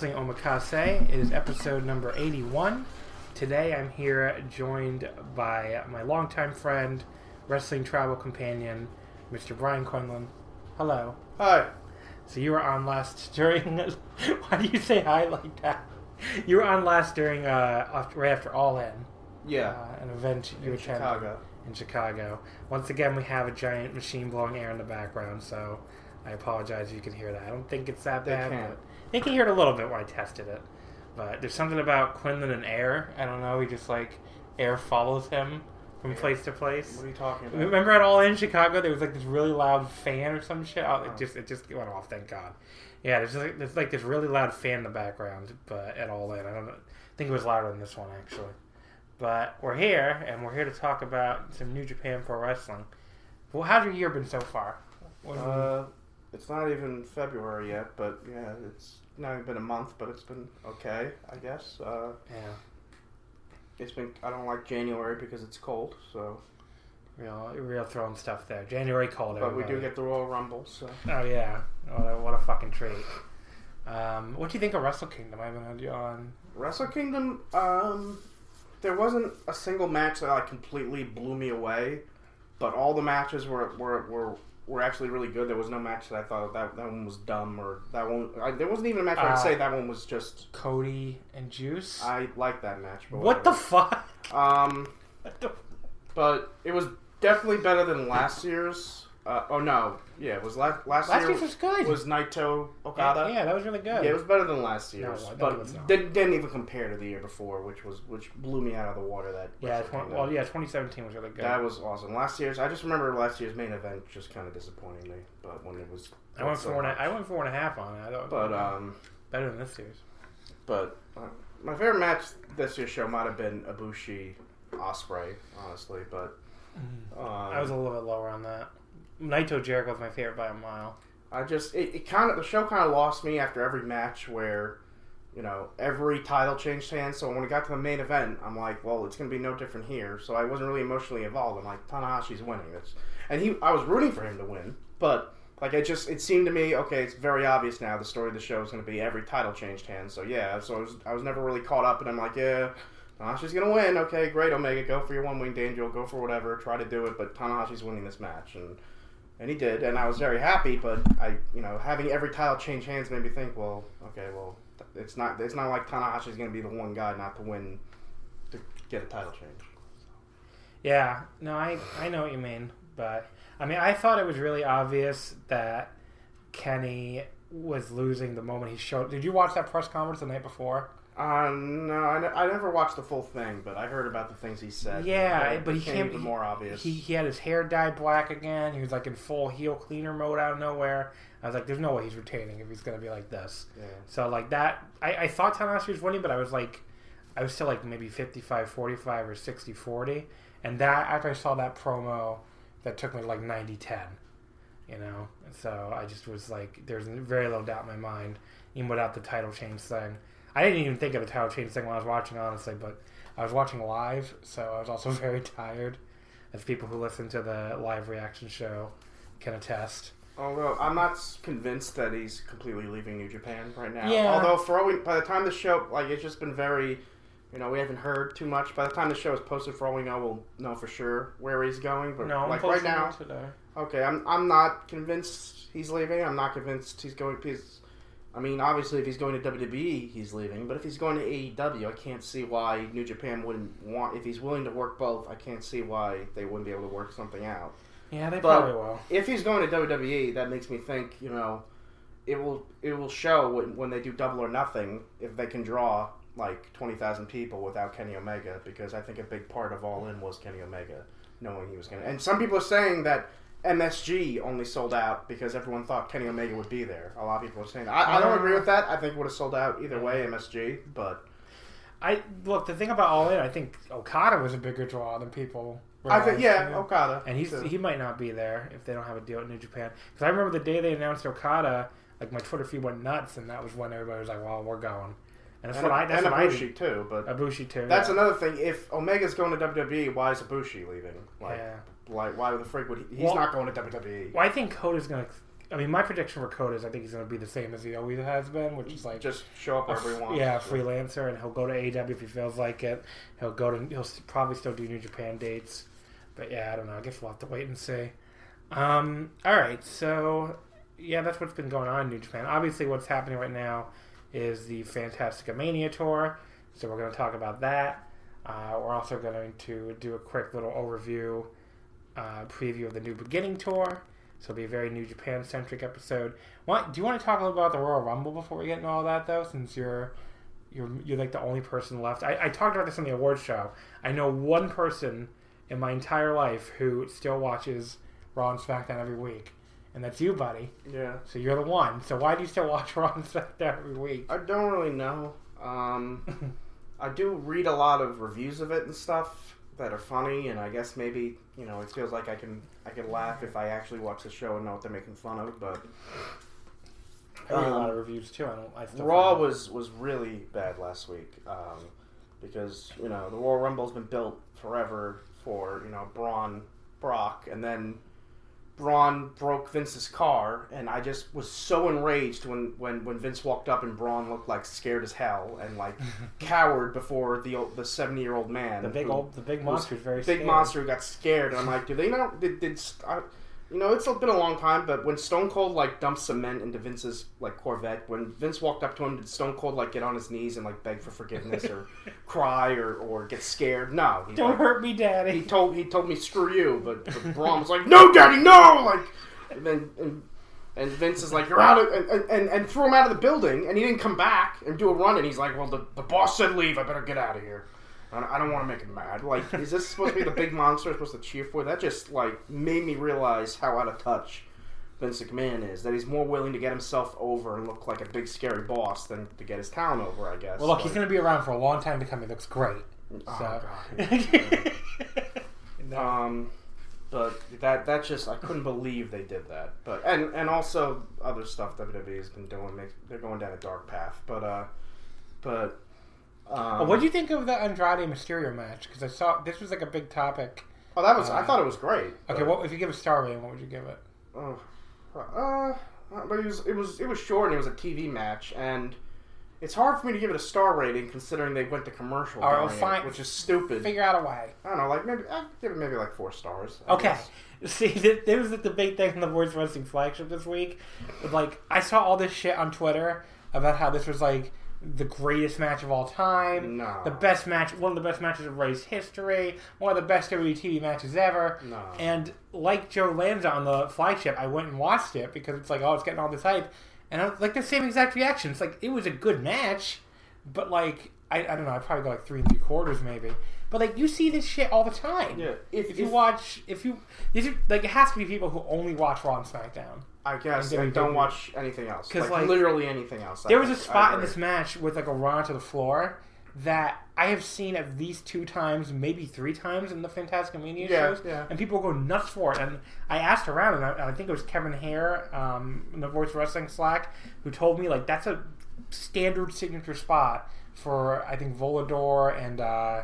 Wrestling Omakase. It is episode number 81. Today I'm here joined by my longtime friend, wrestling travel companion, Mr. Brian Quinlan. Hello. Hi. So you were on last during. why do you say hi like that? You were on last during uh, right after All In. Yeah. Uh, an event you in attended Chicago. in Chicago. Once again, we have a giant machine blowing air in the background, so I apologize if you can hear that. I don't think it's that They bad. can't. But they can hear it a little bit when I tested it. But there's something about Quinlan and air. I don't know. He just like air follows him from place to place. What are you talking about? Remember at All In Chicago, there was like this really loud fan or some shit. Oh, Oh. it just it just went off. Thank God. Yeah, there's like, there's like this really loud fan in the background, but at All In, I don't know, I think it was louder than this one actually. But we're here, and we're here to talk about some New Japan Pro Wrestling. Well, how's your year been so far? What have you- Uh, it's not even February yet, but yeah, it's not even been a month, but it's been okay, I guess. Uh, yeah, it's been. I don't like January because it's cold, so. real real throwing stuff there. January cold, But we do get the Royal Rumble, so. Oh yeah, what a, what a fucking treat. Um, what do you think of Wrestle Kingdom? I haven't had you on. Wrestle Kingdom. Um, there wasn't a single match that like completely blew me away, but all the matches were were were. Were actually really good. There was no match that I thought that that one was dumb or that one. I, there wasn't even a match where I'd Uh, say that one was just. Cody and Juice. I like that match. But what the fuck? Um, but it was definitely better than last year's. Uh, oh no, yeah, it was last last, Last year year's was good. was Naito Okada. Yeah, that was really good. Yeah, it was better than last year, no, it but didn't, didn't even compare to the year before, which was which blew me out of the water. That Yeah, Wrestle twen- Kingdom. well, yeah, 2017 was really good. that was awesome. Last year's, I just remember last year's main event just kind of disappointing me, but when it was, I went so four and a. I went four and a half on it. I thought but um, better than this year's. but uh, my favorite match this year's show might have been Ibushi Ospreay, honestly, but um, I was a little bit lower on that. Naito Jericho's my favorite by a mile. I just it, it kind of the show kind of lost me after every match where you know every title changed hands. So when we got to the main event, I'm like, well, it's gonna be no different here. So I wasn't really emotionally involved. I'm like, Tanahashi's winning. this, and he I was rooting for him to win, but like it just it seemed to me okay, it's very obvious now the story of the show is gonna be every title changed hands. So yeah, so I was I was never really caught up, and I'm like, yeah. Tanahashi's gonna win. Okay, great, Omega. Go for your one winged angel. Go for whatever. Try to do it. But Tanahashi's winning this match, and and he did, and I was very happy. But I, you know, having every title change hands made me think, well, okay, well, it's not it's not like Tanahashi's going to be the one guy not to win to get a title change. Yeah, no, I I know what you mean, but I mean, I thought it was really obvious that Kenny was losing the moment he showed. Did you watch that press conference the night before? Uh, no, I, ne- I never watched the full thing, but I heard about the things he said. Yeah, but he can't. even more obvious. He, he had his hair dyed black again. He was like in full heel cleaner mode out of nowhere. I was like, "There's no way he's retaining if he's gonna be like this." yeah. So like that, I, I thought Tanahashi was winning, but I was like, I was still like maybe 55-45 or 60-40. And that after I saw that promo, that took me to like 90-10. You know, and so I just was like, there's very little doubt in my mind, even without the title change thing. I didn't even think of the title change thing when I was watching, honestly, but I was watching live, so I was also very tired, as people who listen to the live reaction show can attest. Although I'm not convinced that he's completely leaving New Japan right now. Yeah. Although for all we, by the time the show, like it's just been very, you know, we haven't heard too much. By the time the show is posted, for all we know, we'll know for sure where he's going. But No, I'm like right now, today. okay, I'm I'm not convinced he's leaving. I'm not convinced he's going. He's, I mean, obviously, if he's going to WWE, he's leaving. But if he's going to AEW, I can't see why New Japan wouldn't want. If he's willing to work both, I can't see why they wouldn't be able to work something out Yeah, they But- probably will. if he's going to WWE, that makes me think, you know, it will it will show when, when they do double or nothing if they can draw like twenty thousand people without Kenny Omega because I think a big part of All In was Kenny Omega knowing he was going to. And some people are saying that MSG only sold out because everyone thought Kenny Omega would be there. A lot of people are saying that. I, I don't agree uh, with that. I think it would have sold out either way, MSG. But I look the thing about All In. I think Okada was a bigger draw than people. I think yeah, you know? Okada and he's too. he might not be there if they don't have a deal at New Japan. Because I remember the day they announced Okada, like my Twitter feed went nuts, and that was when everybody was like, "Well, we're going." And that's and, what I that's and what Ibushi too. But Ibushi too. That's yeah. another thing. If Omega's going to WWE, why is Ibushi leaving? Like, Yeah. Like why the freak would he? He's Well- not going to. WWE. Well, I think Coda's gonna. I mean, my prediction for Coda is I think he's gonna be the same as he always has been, which is like Just show up wherever he wants. yeah, freelancer, and he'll go to AEW if he feels like it. He'll go to. He'll probably still do New Japan dates, but yeah, I don't know. I guess we'll have to wait and see. Um, all right, so yeah, that's what's been going on in New Japan. Obviously, what's happening right now is the Fantastica Mania tour, so we're going to talk about that. Uh, we're also going to do a quick little overview, uh, preview of the New Beginning tour. So it'll be a very New Japan centric episode. What, do you want to talk a little about the Royal Rumble before we get into all that, though? Since you're you're you're like the only person left. I, I talked about this on the awards show. I know one person in my entire life who still watches Raw and SmackDown every week, and that's you, buddy. Yeah. So you're the one. So why do you still watch Raw and SmackDown every week? I don't really know. Um, I do read a lot of reviews of it and stuff that are funny, and I guess maybe you know it feels like I can I can laugh if I actually watch the show and know what they're making fun of. But I read a lot um, of reviews too. I don't. I still Raw was was really bad last week um, because you know the Royal Rumble's been built forever for you know Braun Brock, and then Braun broke Vince's car, and I just was so enraged when when when Vince walked up and Braun looked like scared as hell and like cowered before the old, the seventy year old man, the big who- old the big monster very big scared. monster got scared. And I'm like, do they know? Did, did I, you know? It's been a long time, but when Stone Cold like dumped cement into Vince's like Corvette, when Vince walked up to him, did Stone Cold like get on his knees and like beg for forgiveness or cry or, or get scared? No, he, Don't like, hurt me, Daddy. he told he told me screw you, but, but Braun was like, no, Daddy, no, like, and then. And, and Vince is like, "You're out of," and, and, and threw him out of the building, and he didn't come back and do a run. And he's like, "Well, the, the boss said leave. I better get out of here." I don't, want to make him mad. Like, is this supposed to be the big monster I'm supposed to cheer for? That just like made me realize how out of touch Vince McMahon is. That he's more willing to get himself over and look like a big scary boss than to get his town over. I guess. Well, look, he's going to be around for a long time to come. He looks great. Oh, So. God. No. Um, but that that just I couldn't believe they did that. But and and also other stuff WWE has been doing. They're going down a dark path. But uh, but. Um, what do you think of the Andrade Mysterio match? Because I saw this was like a big topic. Oh, that was. I uh, thought it was great. Okay, what if you give a star rating? What would you give it? Oh, uh, but it was it was it was short and it was a TV match and it's hard for me to give it a star rating considering they went to commercial, All right, well, during it, fine. which is stupid. Figure out a way. I don't know, like maybe I'd give it maybe like four stars. I Okay. guess. See, th- there was the big thing in the Voice Wrestling flagship this week. With, like, I saw all this shit on Twitter about how this was like the greatest match of all time, No. the best match, one of the best matches of race history, one of the best WWE TV matches ever. No. And like Joe Lanza on the flagship, I went and watched it because it's like, oh, it's getting all this hype, and I was like the same exact reaction. It's like it was a good match, but like I, I don't know, I probably go like three and three quarters maybe. But like you see this shit all the time. Yeah, If, if- you watch, if you these are, like it has to be people who only watch Raw and SmackDown. I guess And don't watch anything else. 'Cause, Like, like, literally anything else. There I was a think. I spot in this match with like a run to the floor that I have seen at least two times, maybe three times in the Fantastic Mania Yeah, shows, yeah. and people go nuts for it. And I asked around, and I, I think it was Kevin Hare um, in the Voice Wrestling Slack who told me like that's a standard signature spot for I think Volador and uh,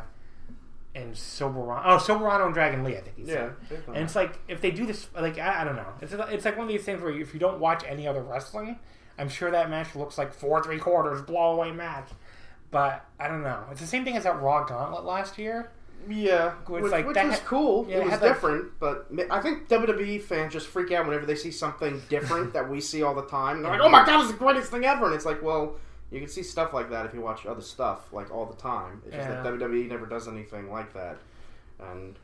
and Soberano. Oh, Soberano and Dragon Lee, I think he Yeah, said. And it's like if they do this, like I, I don't know, it's it's like one of these things where if you don't watch any other wrestling, I'm sure that match looks like four three quarters blow away match. But I don't know. It's the same thing as that Raw Gauntlet last year. Yeah, which, like which that was ha- cool. yeah, it was like- different, but I think WWE fans just freak out whenever they see something different that we see all the time. They're like, "Oh my god, it's the greatest thing ever!" And it's like, well, you can see stuff like that if you watch other stuff like all the time. It's just that WWE never does anything like that, and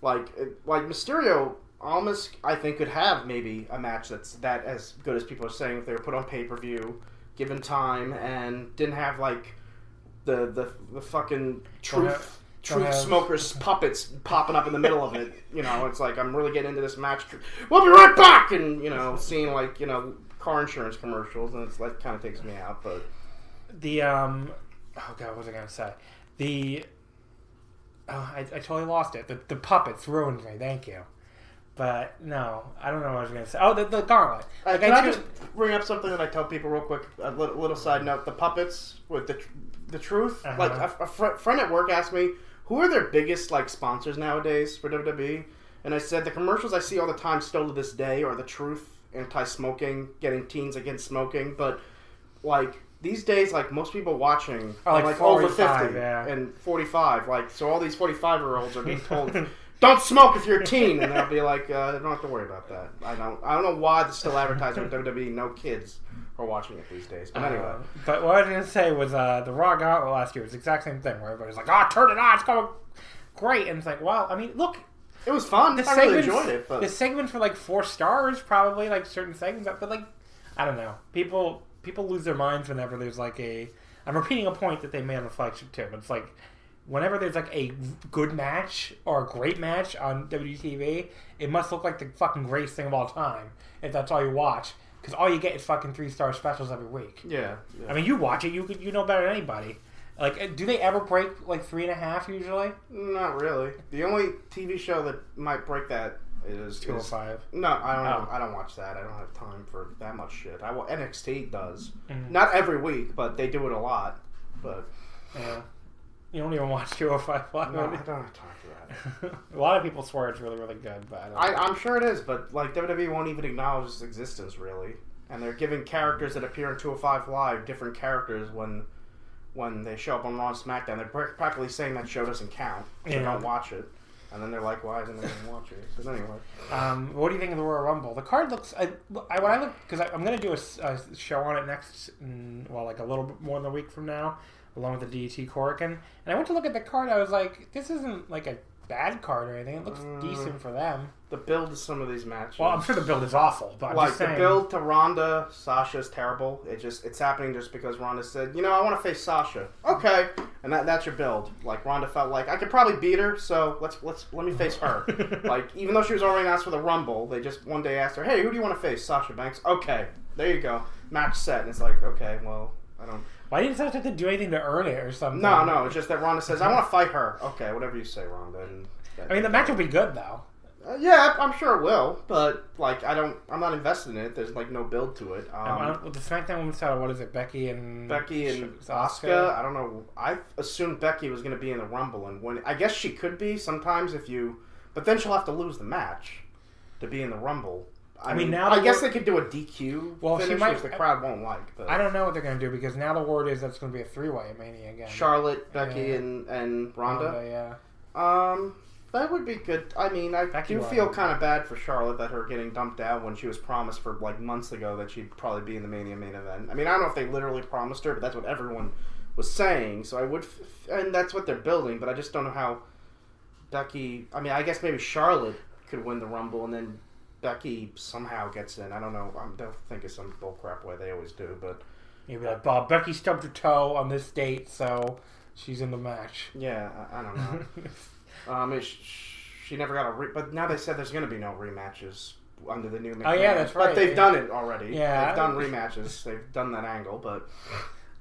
like it, like Mysterio. Almost, I think, could have maybe a match that's that as good as people are saying if they were put on pay per view, given time, and didn't have like the the, the fucking truth have- truth have- smokers puppets popping up in the middle of it. You know, it's like I'm really getting into this match. We'll be right back, and you know, seeing like you know car insurance commercials, and it's like kind of takes me out. But The um, oh god, what was I gonna say? The oh, I, I totally lost it. The the puppets ruined me. Thank you. But no, I don't know what I was gonna say. Oh, the, the gauntlet. Uh, Like, can I too- just bring up something that I tell people real quick? A little, little side note: the puppets with the the truth. Uh-huh. Like a, a fr- friend at work asked me, "Who are their biggest like sponsors nowadays for WWE?" And I said the commercials I see all the time, still to this day, are the truth, anti-smoking, getting teens against smoking. But like these days, like most people watching Are, are like, like, over fifty yeah. and forty-five. Like so, all these forty-five-year-olds are being told. Don't smoke if you're a teen, and they'll be like, uh, "Don't have to worry about that." I don't. I don't know why they're still advertising with WWE. No kids are watching it these days. But anyway, Uh, but what I was gonna say was uh, the Raw Gauntlet last year was the exact same thing where everybody's like, "Oh, turn it on, it's going great," and it's like, well, I mean, look, it was fun. the I really enjoyed it. But the segments for like four stars, probably like certain segments, but like, I don't know, people people lose their minds whenever there's like a. I'm repeating a point that they made on the flagship too, but it's like. Whenever there's like a good match or a great match on WTV, it must look like the fucking greatest thing of all time if that's all you watch. Because all you get is fucking three star specials every week. yeah, yeah. I mean, you watch it, you could, you know better than anybody. Like, uh, do they ever break like three and a half usually? not really. The only TV show that might break that is Two or. No, I don't. Oh. I don't watch that. I don't have time for that much shit. I wa- NXT does Mm-hmm. not every week, but they do it a lot. But Yeah. You don't even watch 205 live. no, I don't have time for that. a lot of people swear it's really, really good, but I don't. I, I'm sure it is, but like WWE won't even acknowledge its existence really, and they're giving characters that appear in 205 Live different characters when when they show up on Raw and SmackDown. They're practically saying that show doesn't count. Yeah. don't watch it. And then they're like, "Why isn't anyone watching it?" So anyway, Um, what do you think of the Royal Rumble? The card looks. I, I when I look because I'm going to do a show on it next. Well, like a little bit more than a week from now, along with the DT Corkin. And I went to look at the card. I was like, this isn't like a bad card or anything. It looks Mm. decent for them. the build to some of these matches. Well, I'm sure the build is awful, but I'm like the build to Ronda, Sasha's terrible. It just it's happening just because Ronda said, you know, I want to face Sasha. Okay, and that that's your build. Like Ronda felt like I could probably beat her, so let's let's let me face her. like even though she was already asked for the Rumble, they just one day asked her, hey, who do you want to face? Sasha Banks. Okay, there you go, match set. And it's like, okay, well, I don't. Why didn't Sasha have to do anything to earn it or something? No, no, it's just that Ronda says, I want to fight her. Okay, whatever you say, Ronda. And I mean, the match will be good though. Uh, yeah, I'm sure it will, but like I don't, I'm not invested in it. There's like no build to it. I Um, with the SmackDown Women's title, what is it? Becky and Becky and Asuka. I don't know. I assumed Becky was going to be in the Rumble, and when I guess she could be sometimes if you, but then she'll have to lose the match to be in the Rumble. I, mean, mean, now I the guess wor- they could do a DQ Well, she finish, might- which the crowd won't like. But I don't know what they're gonna do because now the word is that's gonna be a three-way at Mania again. Charlotte, Becky, Yeah. and and Ronda. Ronda, yeah. Um, that would be good. I mean, I Becky do won. feel kind of bad for Charlotte that her getting dumped out when she was promised for like months ago that she'd probably be in the Mania main event. I mean, I don't know if they literally promised her, but that's what everyone was saying. So I would, f- and that's what they're building. But I just don't know how Becky. I mean, I guess maybe Charlotte could win the Rumble, and then Becky somehow gets in. I don't know. I don't think it's some bullcrap way they always do, but You'd be like, Bob, Becky stubbed her toe on this date, so she's in the match. Yeah, I, I don't know. um, it, she never got a re- but now they said there's going to be no rematches under the new. McMahon. Oh, yeah, that's right. But they've done it already. Yeah. they've done rematches. they've done that angle, but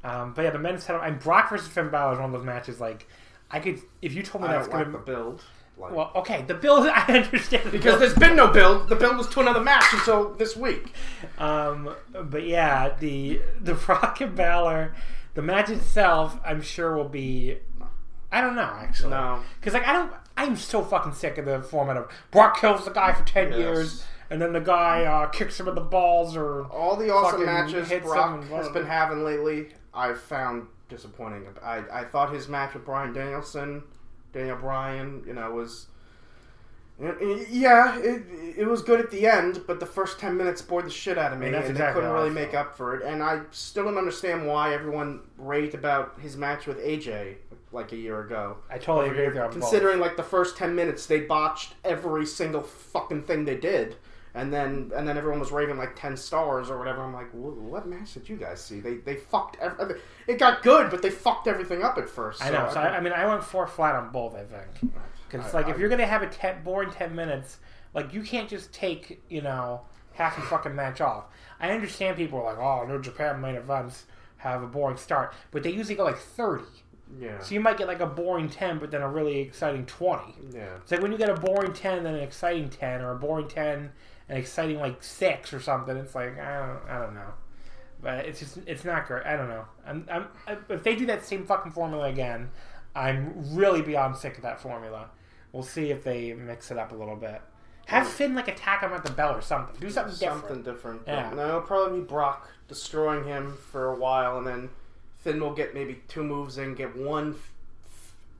Um, but yeah, the men's title and Brock versus Finn Balor is one of those matches. Like, I could if you told me I that's gonna the build. Like, well, okay, the build I understand the because build. there's been no build. The build was to another match until this week. Um, but yeah, the the Brock and Balor, the match itself, I'm sure will be. I don't know actually. No. because like I don't. I'm so fucking sick of the format of Brock kills the guy for ten Yes. years, and then the guy uh, kicks him in the balls or All the awesome matches Brock has been having lately, I've found disappointing. I, I thought his match with Bryan Danielson, Daniel Bryan, you know, was. Yeah, it, it was good at the end, but the first 10 minutes bored the shit out of me, that's and exactly they couldn't really make up for it. And I still don't understand why everyone raved about his match with AJ like a year ago. I totally agree with you. Both. Considering like the first ten minutes, they botched every single fucking thing they did, and then and then everyone was raving like ten stars or whatever. I'm like, what match did you guys see? They they fucked. It got good, but they fucked everything up at first. I know. So I, I mean, I went four flat on both. I think because like I- if you're gonna have a ten, boring ten minutes, like you can't just take you know half your fucking match off. I understand people are like, oh, no Japan main events have a boring start, but they usually go like thirty. yeah, So you might get like a boring ten, but then a really exciting twenty. yeah. It's like when you get a boring ten, then an exciting ten, or a boring ten, an exciting like six or something. It's like I don't, I don't know, but it's just it's not great. I don't know. I'm, I'm I, if they do that same fucking formula again, I'm really beyond sick of that formula. We'll see if they mix it up a little bit. Have Finn like attack him at the bell or something. Do something different. Something different. Yeah. No, it'll probably be Brock destroying him for a while, and then Finn will get maybe two moves in, get one. f-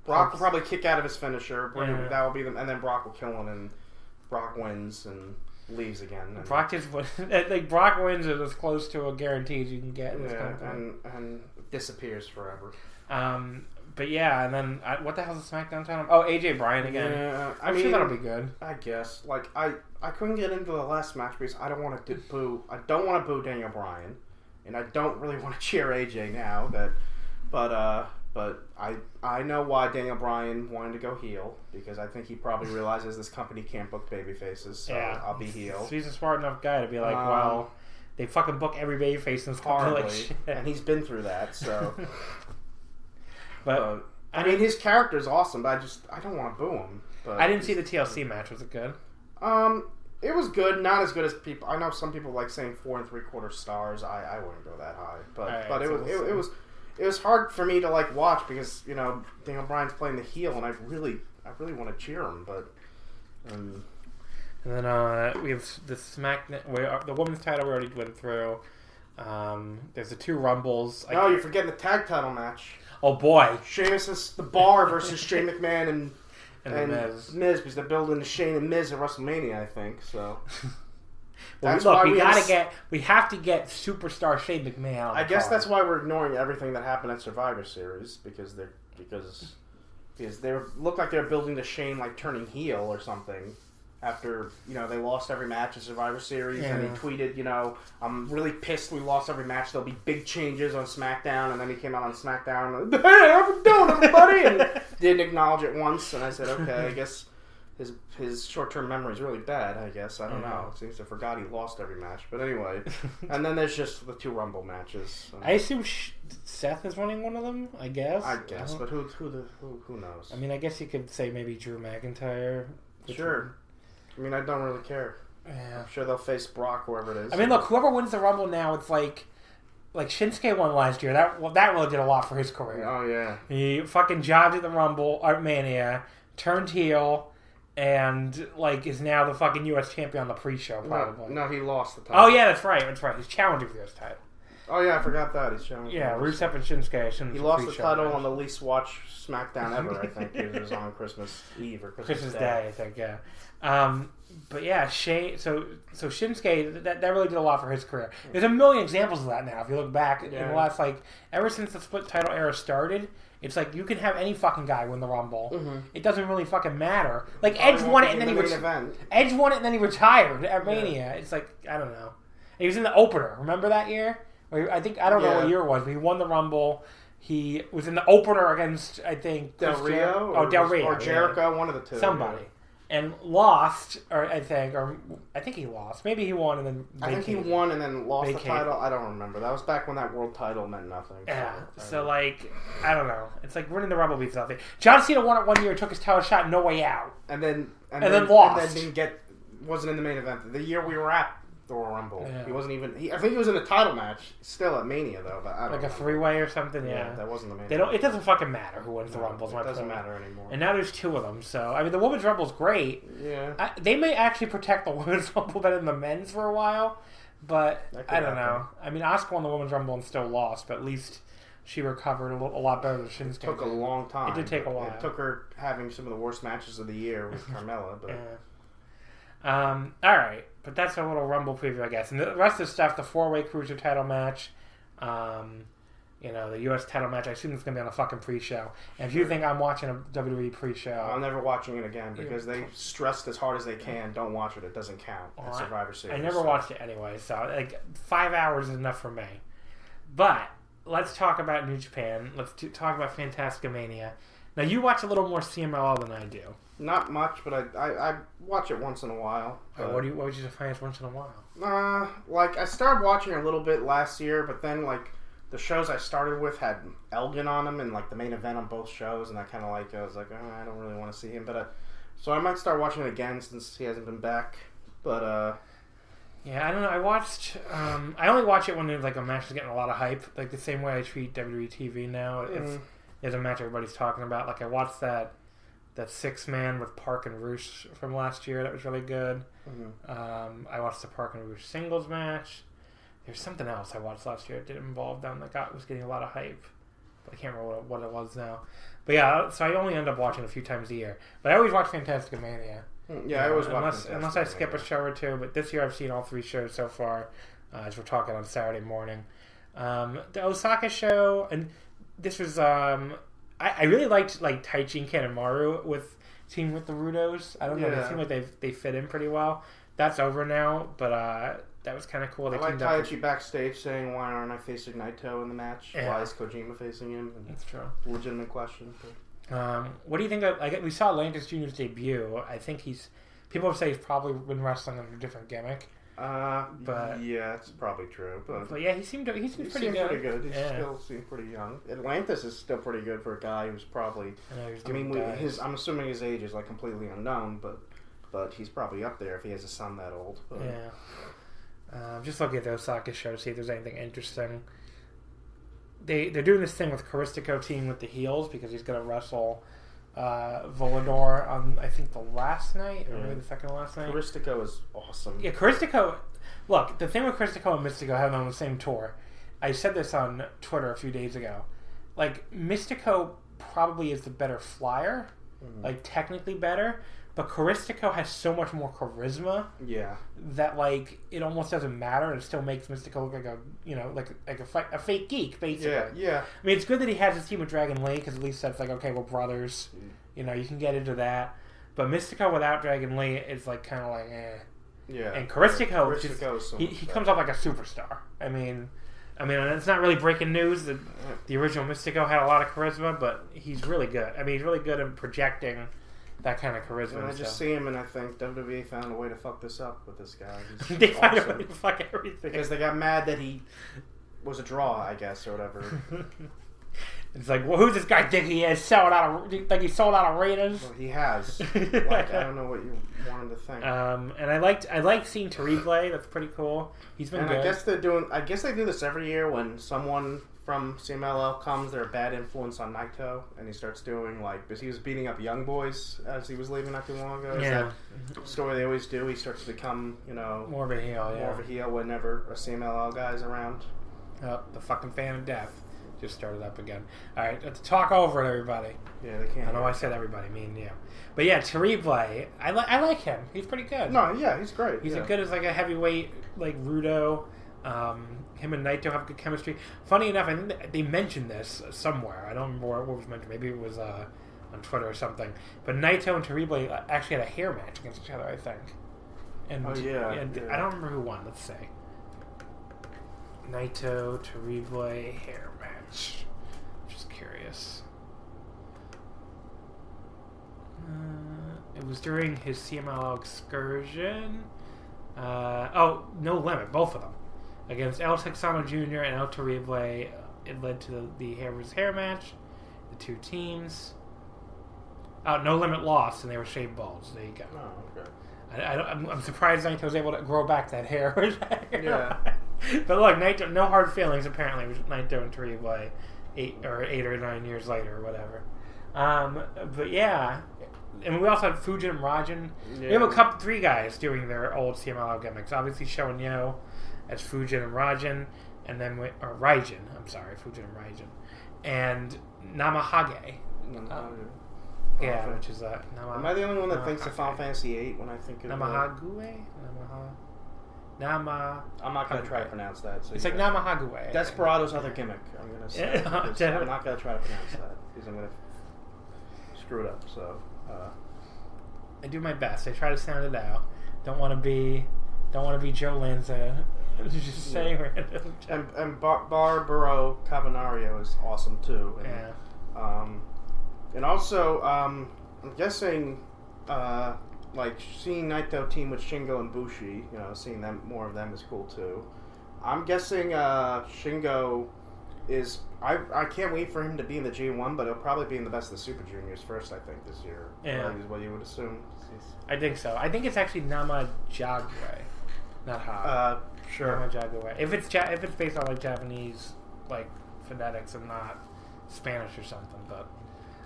Brock will probably kick out of his finisher. Yeah. That will be the, and then Brock will kill him, and Brock wins and leaves again. And, Brock just like Brock wins is as close to a guarantee as you can get. in this yeah, kind of thing. and and disappears forever. Um, but yeah, and then I, what the hell's the SmackDown title? Oh, AJ Bryan again. Yeah, I I'm mean sure that'll be good. I guess. Like I, I couldn't get into the last match because I don't want to boo. I don't want to boo Daniel Bryan, and I don't really want to cheer AJ now. That, but uh, but I I know why Daniel Bryan wanted to go heel because I think he probably realizes this company can't book baby faces. So Yeah. I'll be heel. So he's a smart enough guy to be like, Um, well, they fucking book every babyface in this company like and he's been through that. So, but but, I mean, his character's awesome, but I just I don't want to boo him. But I didn't see the TLC match. Was it good? Um, it was good, not as good as people. I know some people like saying four and three quarter stars. I, I wouldn't go that high, but Alright, but it was we'll it, see. it was it was hard for me to like watch because you know Daniel Bryan's playing the heel, and I really I really want to cheer him, but um, And then uh, we have the Smack. The women's title we already went through. Um, there's the two rumbles. No, you're forgetting the tag title match. oh boy, Sheamus is the Bar versus Shane McMahon and and, and Miz. Miz because they're building the Shane and Miz at WrestleMania, I think. So Well, that's look, why we we gotta have- get. We have to get superstar Shane McMahon. On I guess that's why we're ignoring everything that happened at Survivor Series because they're because because they looked like they're building the Shane like turning heel or something after you know they lost every match in Survivor Series and he tweeted you know I'm really pissed we lost every match there'll be big changes on SmackDown and then he came out on SmackDown and, hey how we doing everybody and didn't acknowledge it once and I said okay I guess. His, his short term memory is really bad, I guess. I don't Yeah. know. It seems to forgot he lost every match. But anyway. and then there's just the two Rumble matches. I assume Sh- Seth is running one of them. I guess. I guess, don't- but who who the who, who knows? I mean, I guess you could say maybe Drew McIntyre. sure. I mean, I don't really care. Yeah. I'm sure they'll face Brock wherever it is. I mean, look, whoever wins the Rumble now, it's like, like Shinsuke won last year. That well, that really did a lot for his career. Oh yeah. He fucking jobbed at the Rumble, Art Mania, turned heel, and like is now the fucking U.S. champion on the pre-show, probably. no, he lost the title. Oh yeah, that's right. That's right. He's challenging for this title. Oh yeah, I forgot that. He's showing. Yeah, Rusev and Shinsuke. He lost the title on the least watched SmackDown ever. I think it was on Christmas Eve or Christmas, Christmas Day, I think. Yeah. Um, but yeah, Shane. So so Shinsuke that, that really did a lot for his career. There's a million examples of that now. If you look back in the last like ever since the split title era started, it's like you can have any fucking guy win the Rumble. Mm-hmm. It doesn't really fucking matter. Like Edge won it and then he the main retired. Edge won it and then he retired at Mania. It's like I don't know. He was in the opener. Remember that year I think I don't know what year it was, but he won the Rumble. He was in the opener against I think Del Rio, Jer- or, oh Del Rio, or yeah. Jericho, one of the two. somebody, and lost, or I think, or I think he lost. Maybe he won and then I think he won and then lost Vacate. the title. I don't remember. That was back when that world title meant nothing. Yeah. So like, I don't know. It's like winning the Rumble means nothing. John Cena won it one year, took his title shot, no way out. and then and, and then, then lost. and then didn't get wasn't in the main event the year we were at the Royal Rumble. Yeah. He wasn't even. He, I think he was in a title match still at Mania though, but I don't Like a remember. three way or something. Yeah, Yeah. that wasn't the main. They don't. It doesn't fucking matter who wins the No, Rumbles. It doesn't point. matter anymore. And now there's two of them. So I mean, the women's Rumble's great. yeah, I, they may actually protect the women's Rumble better than the men's for a while, but I don't happen. know. I mean, Asuka won the women's Rumble and still lost, but at least she recovered a, little, a lot better than Shinsuke. it took a long time. It did take a while. It took her having some of the worst matches of the year with Carmella, but Yeah. Um, all right, but that's a little Rumble preview, I guess. And the rest of the stuff, the four-way cruiser title match, um, you know, the U.S. title match. I assume it's gonna be on a fucking pre-show. And if you think I'm watching a WWE pre-show, I'm never watching it again because they stressed as hard as they can. Don't watch it; it doesn't count. At Survivor Series. I never so- watched it anyway, so like five hours is enough for me. But let's talk about New Japan. Let's do, talk about Fantasticamania. Now you watch a little more CMLL than I do. Not much, but I, I, I watch it once in a while. Uh, what do you? What would you define as once in a while? Uh, like I started watching a little bit last year, but then like the shows I started with had Elgin on them, and like the main event on both shows, and I kind of like I was like, oh, I don't really want to see him, but uh, so I might start watching it again since he hasn't been back. But uh, Yeah, I don't know. I watched. Um, I only watch it when there's like a match is getting a lot of hype, like the same way I treat WWE TV now. If Mm. there's a match everybody's talking about, like I watched that that six man with Park and Roosh from last year. That was really good. mhm. Um, I watched the Park and Roosh singles match. There's something else I watched last year that did involve them that got was getting a lot of hype. But I can't remember what it, what it was now. But yeah, so I only end up watching a few times a year. But I always watch Fantastic Mania. yeah, I always watch unless Fantastic unless I skip a show or two. But this year I've seen all three shows so far, uh, as we're talking on Saturday morning. Um, the Osaka show, and this was um, I, I really liked like Taichi and Kanemaru with team with the Rudos. I don't know, they seem like they they fit in pretty well. That's over now, but uh, that was kind of cool. They I like up. Backstage saying, "Why aren't I facing Naito in the match? Yeah. Why is Kojima facing him?" And That's true. legitimate question. But Um, what do you think of? Like, we saw Atlantis Junior's debut. I think he's. People have said he's probably been wrestling under a different gimmick. Uh, But- yeah, it's probably true. But But yeah, he seemed to, he seems pretty good. pretty good. He Yeah. still seems pretty young. Atlantis is still pretty good for a guy who's probably. I know I mean, we, his. I'm assuming his age is like completely unknown, but but he's probably up there if he has a son that old. But, Yeah. Um, just looking at the Osaka show to see if there's anything interesting. They they're doing this thing with Caristico team with the heels because he's gonna wrestle uh, Volador on I think the last night or maybe the second to last night. Caristico is awesome. Yeah, Caristico. Look, the thing with Caristico and Mistico having on the same tour, I said this on Twitter a few days ago. Like Mistico probably is the better flyer, Mhm. like technically better, but Caristico has so much more charisma Yeah. that like it almost doesn't matter and it still makes Mistico look like a you know like like a, fi- a fake geek basically. Yeah. Yeah. I mean, it's good that he has his team with Dragon Lee because at least that's like okay, we're brothers. You know, you can get into that. But Mistico without Dragon Lee is like kind of like eh. Yeah. And Caristico, Yeah, just, is so he, he comes off like a superstar. I mean, I mean, it's not really breaking news that the original Mistico had a lot of charisma, but he's really good. I mean, he's really good at projecting that kind of charisma. And I just see him, and I think WWE found a way to fuck this up with this guy. They find a way to fuck everything. because they got mad that he was a draw, I guess, or whatever. it's like, well, who's this guy think he is? Selling out of like he sold out arenas. well, he has. like, I don't know what you wanted to think. Um, and I liked I liked seeing Terrible. That's pretty cool. He's been and good. I guess they're doing. I guess they do this every year when someone from CMLL comes. They're a bad influence on Naito, and he starts doing like because he was beating up young boys as he was leaving not too long ago. Is yeah, that story they always do. He starts to become, you know, more of a heel. Yeah, more of a heel whenever a CMLL guy is around. Oh, the fucking fan of death just started up again. All right, let's talk over it, everybody. Yeah, they can't. I know I said everybody, me and you. But yeah, Terrible, I like I like him. He's pretty good. No, yeah, he's great. He's yeah. as good as like a heavyweight like Rudo. Um, him and Naito have good chemistry. Funny enough, I think they mentioned this somewhere. I don't remember where what was mentioned. Maybe it was uh, on Twitter or something. But Naito and Terrible actually had a hair match against each other. I think. And, Oh, yeah, and yeah. I don't remember who won. Let's say. Naito Terrible hair match. Just curious. Uh, it was during his CMLL excursion. Uh, oh, no limit, both of them. Against El Texano Jr. and El Terrible, it led to the, the hair versus hair match. The two teams. Oh, no limit lost, and they were shaved balls. There you go. Oh, okay. I, I don't, I'm, I'm surprised Naito was able to grow back that hair. Yeah. but look, Naito, no hard feelings apparently with Naito and Terrible eight or eight or nine years later or whatever. Um, but yeah, and we also had Fujin and Rajan. We have a couple, three guys doing their old CMLL gimmicks. Obviously, Sho and Yo as Fujin and Rajan, and then we, or Raijin. I'm sorry, Fujin and Raijin, and Namahage. Um, Yeah, Okay. which is uh, Nama, Am I the only one that thinks of Final Fantasy VIII when I think of? uh, Namahague? Namaha. Nama. I'm not gonna try to pronounce that. So It's like guys- Namahague. Desperado's other gimmick. I'm gonna say. Yeah. I'm not gonna try to pronounce that because I'm gonna screw it up. So. Uh, I do my best. I try to sound it out. Don't want to be, don't want to be Joe Lanza. Just saying random. and and Bar- Barbaro Cavernario is awesome too. And, Yeah. Um, and also, um, I'm guessing, uh, like seeing Naito team with Shingo and Bushi, you know, seeing them more of them is cool too. I'm guessing uh, Shingo is. I, I can't wait for him to be in the G1, but he'll probably be in the best of the Super Juniors first. I think this year. Yeah. Right, is what you would assume. I think so. I think it's actually Nama Jagwe, not Ha. Uh, Sure. Jagwe. If it's ja- if it's based on like Japanese like phonetics and not Spanish or something, but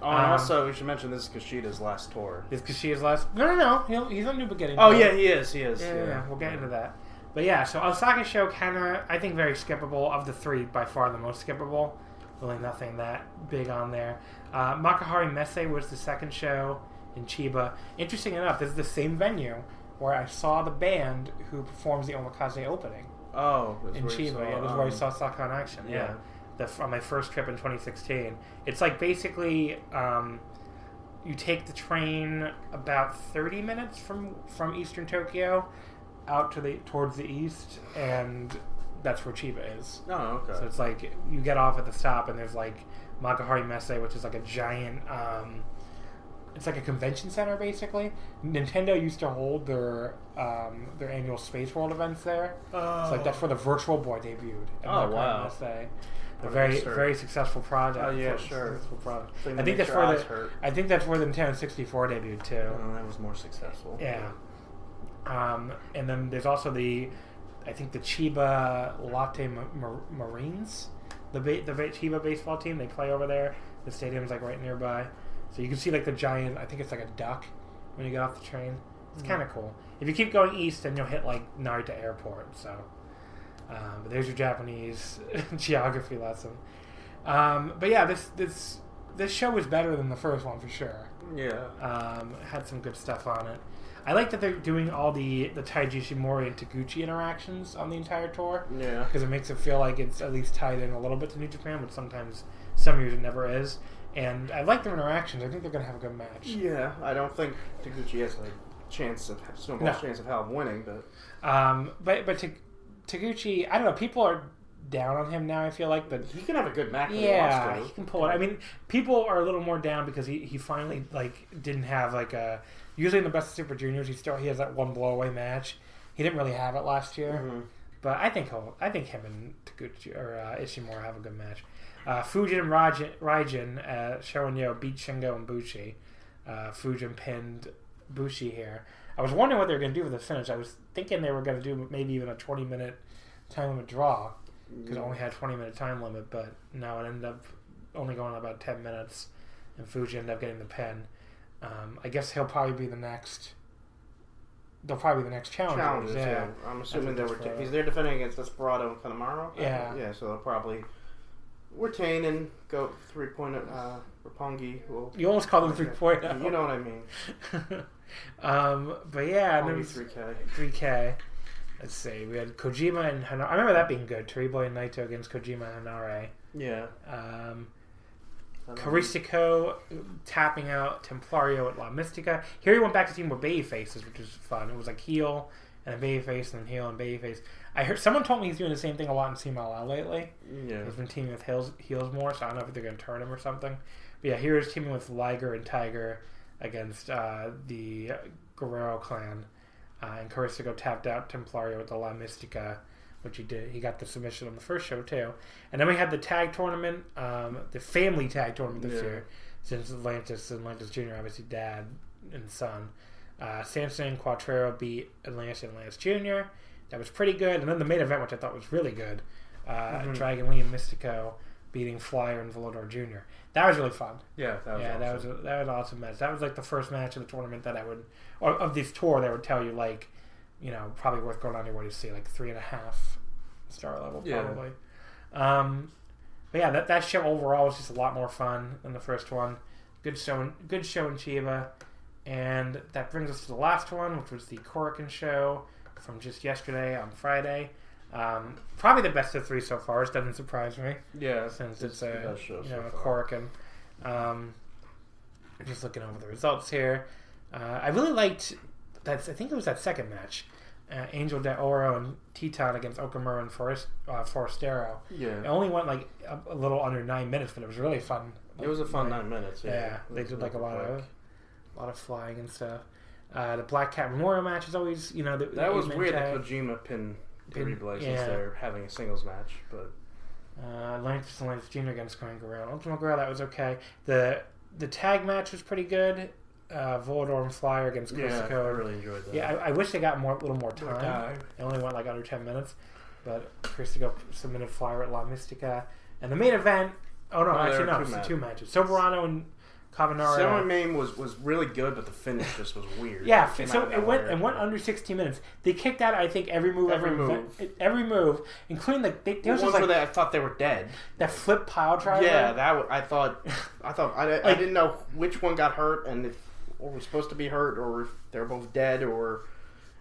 Oh, and Um, also we should mention this is Kushida's last tour. is Kashiya's last? No, no, no. He'll, he's on New Beginning. Oh yeah, he is. He is. Yeah, yeah, yeah, we'll get into that. But yeah, so Osaka show kind of, I think, very skippable. Of the three, by far the most skippable. Really nothing that big on there. Uh, Makuhari Messe was the second show in Chiba. Interesting enough, this is the same venue where I saw the band who performs the Omakase opening Oh, that's in Chiba. saw, yeah, is where I um, saw in action. Yeah, yeah. The, on my first trip in 2016. It's like basically um, you take the train about 30 minutes from from Eastern Tokyo out to the towards the east, and that's where Chiba is. Oh, okay. So it's like you get off at the stop, and there's like Makuhari Messe, which is like a giant. Um, it's like a convention center, basically. Nintendo used to hold their um, their annual Space World events there. It's like that's where the Virtual Boy debuted. Oh, wow. Messe. A very history. very successful project. Oh, yeah, Successful sure. product. Thing I think that's where the hurt. I think that's where the Nintendo 64 debuted too. Oh, that was more successful. Yeah. Um, and then there's also the, I think the Chiba Lotte Ma- Mar- Marines, the ba- the Chiba baseball team. They play over there. The stadium's like right nearby, so you can see like the giant. I think it's like a duck when you get off the train. It's Mm. kind of cool. If you keep going east, then you'll hit like Narita Airport. So, um, but there's your Japanese geography lesson. Um, but yeah, this this this show was better than the first one for sure Yeah. um, had some good stuff on it. I like that they're doing all the the Taiji Ishimori and Taguchi interactions on the entire tour Yeah. because it makes it feel like it's at least tied in a little bit to New Japan, which sometimes some years it never is. And I like their interactions. I think they're gonna have a good match. Yeah. I don't think Taguchi has a chance of snowball No. chance of of winning, but Um, but but Ta- Taguchi, I don't know. People are down on him now. I feel like, but he can have a good match. Yeah, he he can pull it. I mean, people are a little more down because he, he finally like didn't have like a. Usually in the best of Super Juniors, he still he has that one blowaway match. He didn't really have it last year, Mhm. but I think he'll. I think him and Taguchi or uh, Ishimori have a good match. Uh, Fujin and Raijin, Raijin uh, Sho and Yo beat Shingo and Bushi. Uh, Fujin pinned Bushi here. I was wondering what they were going to do with the finish. I was thinking they were going to do maybe even a 20 minute time limit draw because it only had 20 minute time limit, but no, it ended up only going about 10 minutes, and Fuji ended up getting the pin. Um, I guess he'll probably be the next. They'll probably be the next challengers. Challenges, yeah. yeah. I'm assuming they were. Desperado. he's there defending against Desperado and Kanemaru. Yeah. Yeah. So they'll probably retain and go three point. Uh, Roppongi will. You almost called them three point. You know what I mean. um, but yeah, Roppongi three K. 3K. Let's see. We had Kojima and Henare. I remember that being good. Terrible and Naito against Kojima and Henare. Yeah. Um, I don't know. Caristico tapping out Templario at La Mistica. Here he went back to team with baby faces, which was fun. It was like heel and a babyface and then heel and babyface. I heard someone told me he's doing the same thing a lot in CMLL lately. Yeah. He's been teaming with heels, heels more, so I don't know if they're going to turn him or something. But yeah, here is teaming with Liger and Tiger against uh, the Guerrero clan. Uh, and Caristico tapped out Templario with the La Mistica, which he did. He got the submission on the first show too. And then we had the tag tournament, um, the family tag tournament this Yeah. year, since Atlantis and Atlantis Jr. obviously dad and son. Uh, Samson and Cuatrero beat Atlantis and Atlantis Jr. That was pretty good. And then the main event, which I thought was really good, uh, Mm-hmm. Dragon Lee and Mistico beating Flyer and Volador Jr. That was really fun. Yeah, that was yeah, that was awesome. a, that was an awesome match. That was like the first match of the tournament that I would, or of this tour, that would tell you like, you know, probably worth going on your way to see, like three and a half star level Yeah. probably. Um, but yeah, that that show overall was just a lot more fun than the first one. Good show, in, good show in Chiba, and that brings us to the last one, which was the Korakuen show from just yesterday on Friday. Um, probably the best of three so far. It doesn't surprise me yeah, since it's, the a you so know a far. Korakuen. Um, just looking over the results here, uh, I really liked that. I think it was that second match, uh, Angel de Oro and Titan against Okamura and Forest, uh, Forastero. It Yeah, only went like a, a little under nine minutes, but it was really fun. it was a fun Like, nine minutes. Yeah, Yeah, they did like a lot quick. of a lot of flying and stuff. Uh, the Black Cat Memorial match is always, you know, the, That the was weird tag. that Kojima Pin- Terrible since yeah. they're having a singles match, but Uh, and Atlantis Jr. against Conan Guerrero. Ultimo Guerrero, that was okay. The the tag match was pretty good. Uh, Volador and Flyer against yeah, I really enjoyed that. Yeah, I, I wish they got more, a little more time. Time. It only went like under ten minutes, but Caristico submitted Flyer at La Mistica, and the main event. Oh no, No, actually no, the matches. two matches. Soberano and Cavernario. Semi uh, main was was really good, but the finish just was weird. Yeah, Came so it went it went under 16 minutes. They kicked out, I think, every move, Every every, move. every move, including the they, there The ones like where they, I thought they were dead. that flip pile driver. Yeah, that I thought. I thought I, I didn't know which one got hurt and if or was supposed to be hurt or if they're both dead or.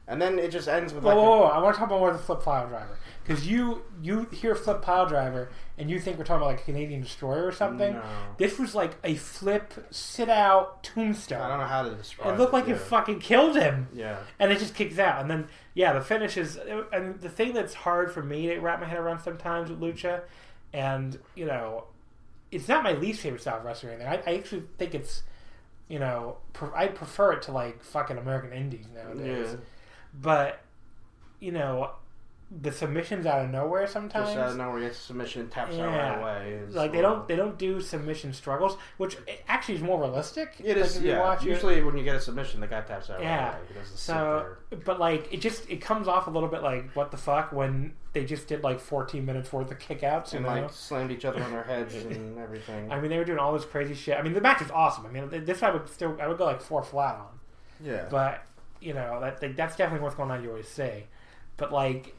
And then it just ends with Whoa, like. whoa, a- whoa, I want to talk about more the flip pile driver because you you hear flip pile driver and you think we're talking about like a Canadian destroyer or something. No. This was like a flip sit out tombstone. I don't know how to describe It It looked like yeah. it fucking killed him. Yeah. and it just kicks out. And then, yeah, the finish is. And the thing that's hard for me to wrap my head around sometimes with Lucha, and, you know, it's not my least favorite style of wrestling or anything. I, I actually think it's, you know, pre- I prefer it to, like, fucking American Indies nowadays. Yeah. But, you know, the submissions out of nowhere sometimes. Just out of nowhere, gets submission, taps out right away. Is, like they don't they don't do submission struggles, which actually is more realistic. It Like, is, yeah. watch it. Usually, when you get a submission, the guy taps out Yeah. right away. He So, but like it just it comes off a little bit like what the fuck when they just did like 14 minutes worth of kickouts and know. like slammed each other on their heads and everything. I mean, they were doing all this crazy shit. I mean, the match was awesome. I mean, this I would still I would go like four flat on, yeah, but you know that that's definitely what's going on. You always say, but like.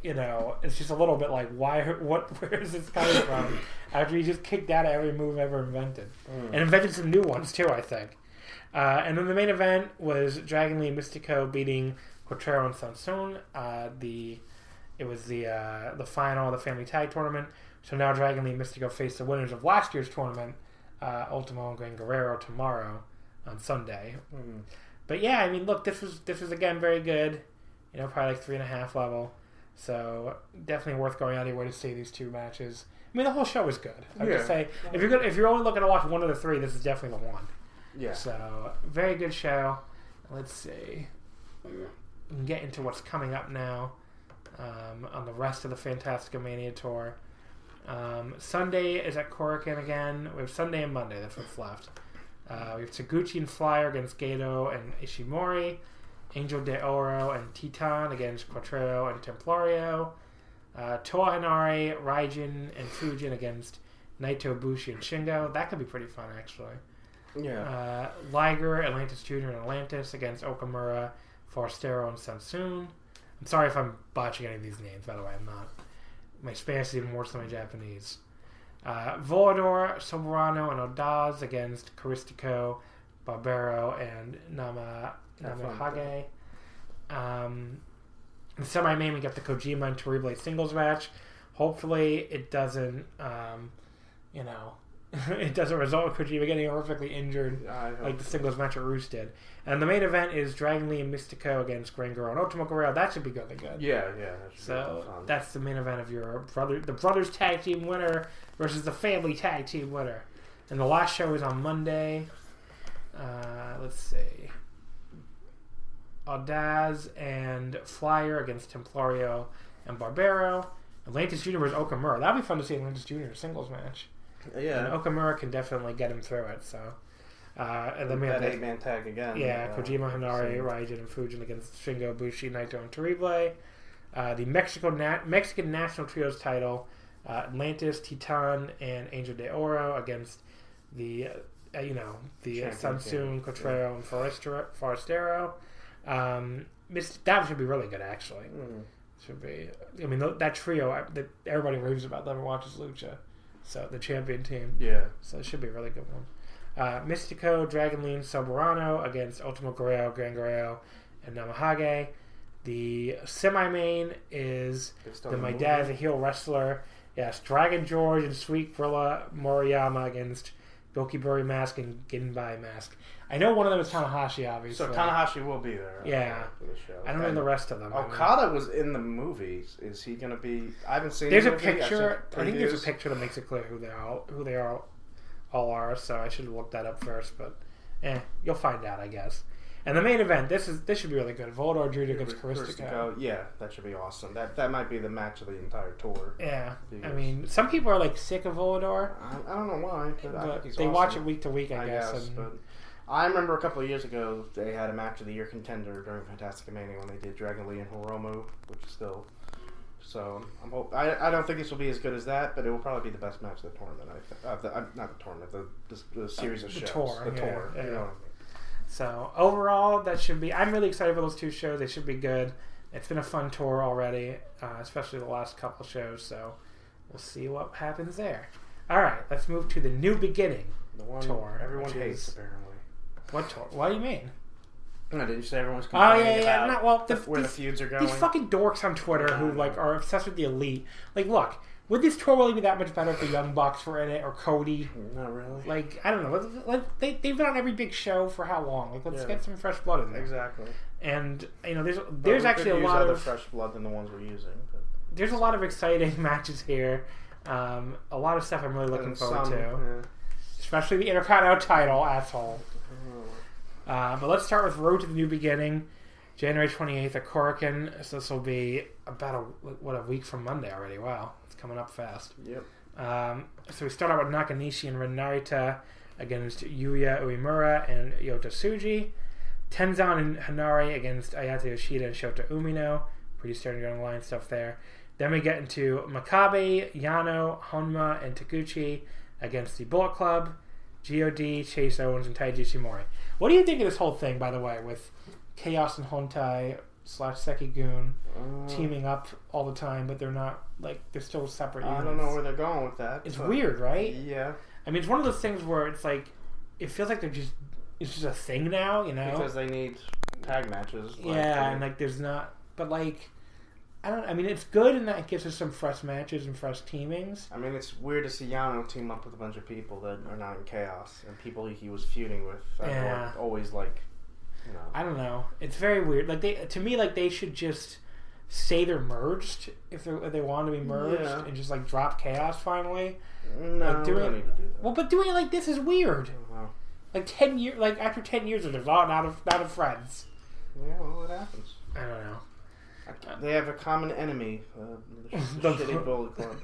You know, it's just a little bit like, why? What? Where is this coming from? After he just kicked out of every move ever invented, and invented some new ones too, I think. Uh, and then the main event was Dragon Lee Mistico beating Cuatrero and Sanson. Uh, the it was the uh, the final of the family tag tournament. So now Dragon Lee Mistico face the winners of last year's tournament, uh, Ultimo and Gran Guerrero tomorrow on Sunday. Mhm. But yeah, I mean, look, this was this was again very good. You know, probably like three and a half level. So definitely worth going out of your way to see these two matches. I mean, the whole show was good. I would Yeah. just say if you're good, if you're only looking to watch one of the three, this is definitely the one. yeah. So very good show. Let's see. We can get into what's coming up now um, on the rest of the Fantastica Mania tour. Um, Sunday is at Korakuen again. We have Sunday and Monday. That's what's left. Uh, we have Taguchi and Flyer against Gato and Ishimori. Angel de Oro and Titan against Cuatrero and Templario. Uh, Toa Henare, Raijin, and Fujin against Naito, Bushi, and Shingo. That could be pretty fun, actually. Yeah. Uh, Liger, Atlantis Jr., and Atlantis against Okamura, Forastero, and Sanson. I'm sorry if I'm botching any of these names, by the way. I'm not. My Spanish is even worse than my Japanese. Uh, Volador, Soberano, and Audaz against Caristico, Barbero, and Nama Have fun with Namahage. Um, in semi main, we got the Kojima and Terrible singles match. Hopefully, it doesn't, um, you know, it doesn't result in Kojima getting horrifically injured like the singles match at Roos did. And the main event is Dragon Lee and Mistico against Gran Guerrero and Ultimo Guerrero. That should be really good. Yeah, yeah. That So that's the main event of your brother, the brothers tag team winner versus the family tag team winner. And the last show is on Monday. Uh, let's see. Audaz and Flyer against Templario and Barbero. Atlantis Jr. versus Okamura. That'd be fun to see Atlantis Jr. singles match. And. Okamura can definitely get him through it. So, uh, and then we have that the- eight man tag again. yeah, uh, Kojima, Henare, so- Raijin, and Fujin against Shingo, Bushi, Naito, and Terrible. Uh, the Mexico Na- Mexican National Trios title, uh, Atlantis, Titan, and Angel de Oro against the, uh, you know, the uh, team. Cuatrero, and Forastero. Forastero. Um, that should be really good, actually. Mm. Should be. I mean, that trio I- that everybody raves about, never watches Lucha. So the champion team. Yeah. So it should be a really good one. Uh, Mistico, Dragon Lean, Soberano against Ultimo Guerrero, Gran Guerrero, and Namahage. The semi main is the My movie. Dad's a Heel Wrestler. Yes, Dragon George and Sweet Gorilla Moriyama against Gokiburi Mask and Ginbai Mask. I know one of them is Tanahashi, obviously. So Tanahashi will be there. Yeah. For the show. I don't know And the rest of them. I mean, Okada was in the movies. Is he going to be? I haven't seen. There's the a movie. Picture. I think there's a picture that makes it clear who they all who they are all are. So I should have looked that up first, but eh, you'll find out, I guess. And the main event. This is this should be really good. Volador Judah against. Caristico, Yeah, that should be awesome. That that might be the match of the entire tour. Yeah, I mean, some people are like sick of Volador, I, I don't know why, but, I but they awesome. watch it week to week, I, I guess. guess, and but I remember a couple of years ago they had a match of the year contender during Fantastic Mania when they did Dragon Lee and Hiromu, which is still. So I'm hope I, I don't think this will be as good as that, but it will probably be the best match of the tournament. I th- uh, the, uh, not the tournament, the, the, the series of the shows, tour, the yeah, tour. yeah. You know what So overall, that should be. I'm really excited for those two shows. They should be good. It's been a fun tour already, uh, especially the last couple shows. So we'll see what happens there. All right, let's move to the new beginning. The one Tour, everyone hates is- apparently. What tour? What do you mean? No, didn't you say everyone's Oh yeah, yeah. about No, well, the, where the feuds are going? these fucking dorks on Twitter who like are obsessed with the elite. Like, look, would this tour really be that much better if the Young Bucks were in it or Cody? Not really. Like, I don't know. Let, they they've been on every big show for how long? Like, let's Yeah. get some fresh blood in there. exactly. And you know, there's there's actually a lot other of fresh blood than the ones we're using. But there's a lot of exciting matches here. Um, a lot of stuff I'm really looking and forward some, to, yeah. especially the Intercontinental title, asshole. Uh, but let's start with Road to the New Beginning, January 28th at Korakuen. So this will be about a what a week from Monday already. Wow, it's coming up fast. Yep. Um, so we start out with Nakanishi and Ren Narita against Yuya Uemura and Yota Tsuji. Tenzan and Henare against Ayato Yoshida and Shota Umino. Pretty starting on the line stuff there. Then we get into Makabe, Yano, Honma, and Taguchi against the Bullet Club, God, Chase Owens, and Taiji Ishimori. What do you think of this whole thing, by the way, with Chaos and Hontai slash Seikigun Uh, teaming up all the time, but they're not like they're still separate. I units. don't know where they're going with that. It's weird, right? Yeah, I mean, it's one of those things where it's like it feels like they're just it's just a thing now, you know? because they need tag matches. like, yeah, they- and like there's not, but like I don't. I mean, it's good in that it gives us some fresh matches and fresh teamings. I mean, it's weird to see Yano team up with a bunch of people that are not in chaos and people he was feuding with. Yeah. always like, you know. I don't know. It's very weird. Like they to me, like they should just say they're merged if they if they want to be merged Yeah. and just like drop chaos finally. no, like, do we it- don't need to do that. Well, but doing it like this is weird. Oh, well, Like ten years, like after ten years of this, oh, not of not of friends. yeah, well, it happens. I don't know. They have a common enemy, uh, the, sh- The- the shitty Bullet Club.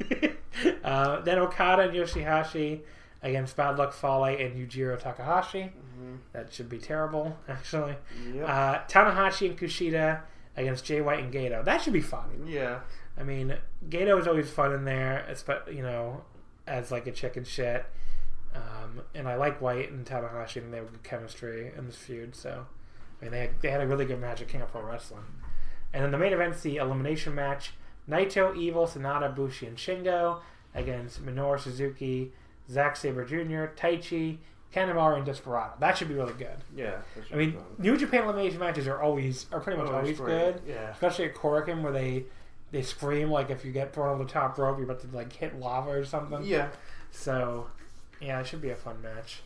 uh, then Okada and Yoshihashi against Bad Luck Fale and Yujiro Takahashi. Mhm. That should be terrible, actually. Yep. Uh, Tanahashi and Kushida against Jay White and Gato. That should be fun. yeah. I mean, Gato is always fun in there, you know, as like a chicken shit. Um, and I like White and Tanahashi, and they have good chemistry in this feud. So, I mean, they had, they had a really good match at King of Pro Wrestling. And then the main event's the elimination match: Naito, Evil, Sanada, Bushi, and Shingo against Minoru Suzuki, Zack Sabre Jr., Taichi, Kanemaru, and Desperado. That should be really good. Yeah. I mean. New Japan elimination matches are always are pretty much Oh, always good Yeah. especially at Korakuen where they they scream like if you get thrown over the top rope you're about to like hit lava or something. Yeah. So Yeah, it should be a fun match.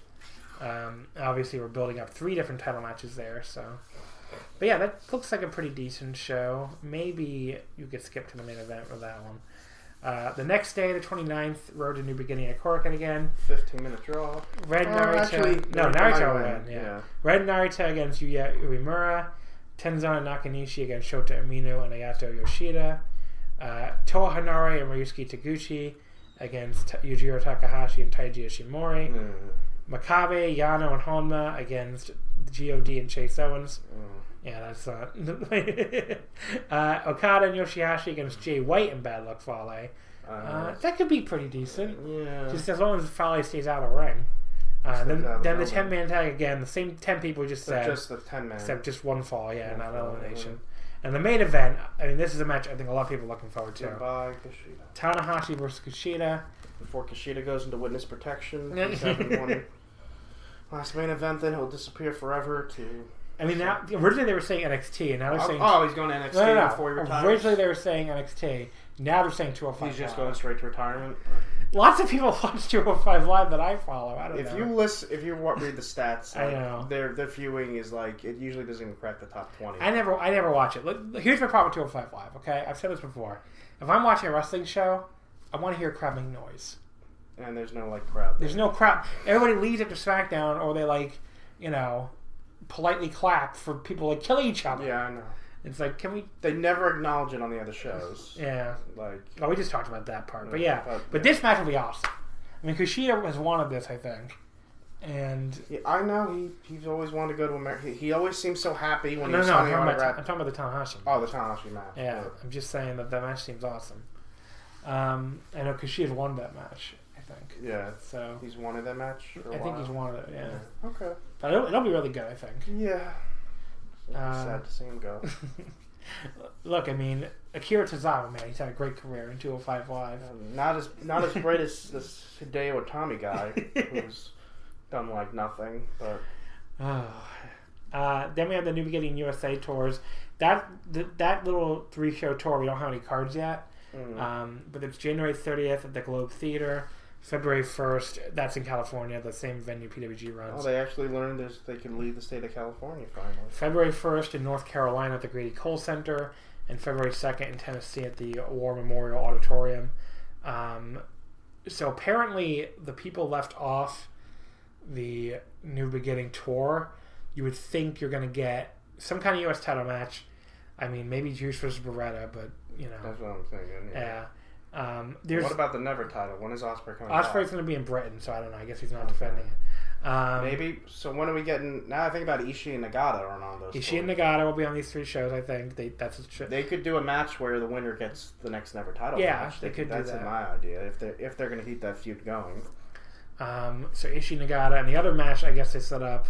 Um, obviously, we're building up three different title matches there, so. But yeah, that looks like a pretty decent show. Maybe you could skip to the main event with that one. Uh, the next day, the 29th, Road to New Beginning at Korakuen again. 15 minute draw. Ren Oh, Narita. actually, no, Narita Narita win. win, Yeah. yeah. Ren Narita against Yuya Uemura. Tenzan Nakanishi against Shota Umino and Ayato Yoshida. Uh, Toa Hanare and Ryusuke Taguchi against Yujiro Takahashi and Taiji Ishimori. Mm, Makabe, Yano, and Honma against God and Chase Owens. mm. Yeah, that's not. uh, Okada and Yoshihashi against Jay White and Bad Luck Fale. Uh, Uh, that could be pretty decent. yeah. Just as long as Fale stays out of the ring. Uh, then then the the 10 man tag again, the same 10 people just said, just the 10 man. except just one fall, yeah, One not fall, elimination. And the main event, I mean, this is a match I think a lot of people are looking forward to. Goodbye, Kushida. Tanahashi versus Kushida. Before Kushida goes into witness protection, Yeah. he's having one last main event, then he'll disappear forever to. I mean, now originally they were saying NXT, and now they're Oh, saying oh, he's going to NXT no, no, before he retires. Originally they were saying NXT. Now they're saying 205. he's just going straight to retirement. Lots of people watch 205 Live that I follow. I don't If know. you listen, if you read the stats, I know. their their viewing is like it usually doesn't even crack the top twenty. I never, I never watch it. Look, here's my problem with 205 Live. Okay, I've said this before. If I'm watching a wrestling show, I want to hear crowd make noise. and there's no like crowd. There's no crowd. Everybody leaves after SmackDown, or they like, you know, politely clap for people like killing each other. Yeah, I know. It's like, can we? They never acknowledge it on the other shows. Yeah. Like Oh, we just talked about that part, but Yeah, yeah. but- But this match will be awesome. I mean, Kushida has wanted this, I think, and yeah, I know he he's always wanted to go to America. He, he always seems so happy when no, he's no, I'm talking, about. I'm talking about the Tanahashi. Oh, the Tanahashi match. Yeah, I'm just saying that that match seems awesome. Um, I know Kushida's won that match, think. Yeah, So he's wanted that match. I think he's wanted it. Yeah, Okay. but it'll, it'll be really good, I think. Yeah. Uh, sad to see him go. Look, I mean, Akira Tozawa, man, he's had a great career in 205 Live. Um, not as not as great as this Hideo Itami guy, who's done like nothing. But Uh, then we have the New Beginning USA tours. That th- that little three show tour, we don't have any cards yet. mm, Um, but it's January 30th at the Globe Theater. February 1st, that's in California, the same venue PWG runs. oh, runs. they actually learned this. They can leave the state of California finally. February 1st in North Carolina at the Grady Cole Center, and February 2nd in Tennessee at the War Memorial Auditorium. Um, so apparently, the people left off the New Beginning tour, you would think you're going to get some kind of U.S. title match. I mean, maybe Juice versus Beretta, but you know, That's what I'm thinking. Yeah. yeah. Um, there's What about the Never title? When is Ospreay coming? Ospreay's going to be in Britain, so I don't know. I guess he's not Okay. defending it. Um, Maybe. So when are we getting? Now I think about Ishii and Nagata are on those. Ishii and. Nagata will be on these three shows. I think they, that's a They could do a match where the winner gets the next Never title Yeah, match. they could do That's that. my idea. If they if they're going to keep that feud going. Um, so Ishii Nagata, and the other match I guess they set up.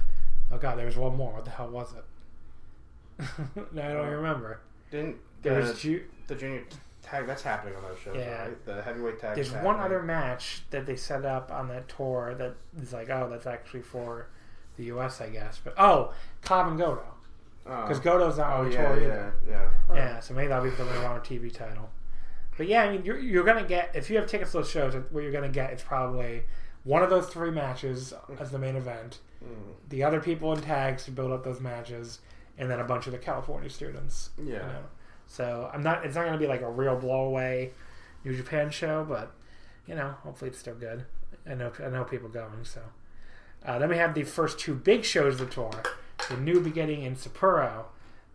Oh god, there was one more. What the hell was it? no, I don't remember. Didn't There the, was Ju- the junior tag that's happening on those shows, Yeah. right? The heavyweight tag. There's one happening. other match that they set up on that tour that is like, oh, that's actually for the U.S. I guess. But oh, Cobb and Goto, Oh. because Goto's not Oh on the yeah, tour yeah, either. yeah. Yeah, yeah, so maybe that'll be for the ROH TV title. But yeah, I mean, you're, you're gonna get if you have tickets to those shows, what you're gonna get is probably one of those three matches as the main event, Mm. the other people in tags to build up those matches, and then a bunch of the California students. Yeah. You know? So I'm not. It's not gonna be like a real blowaway New Japan show, but you know, hopefully it's still good. I know I know people going. So uh, then we have the first two big shows of the tour: the New Beginning in Sapporo,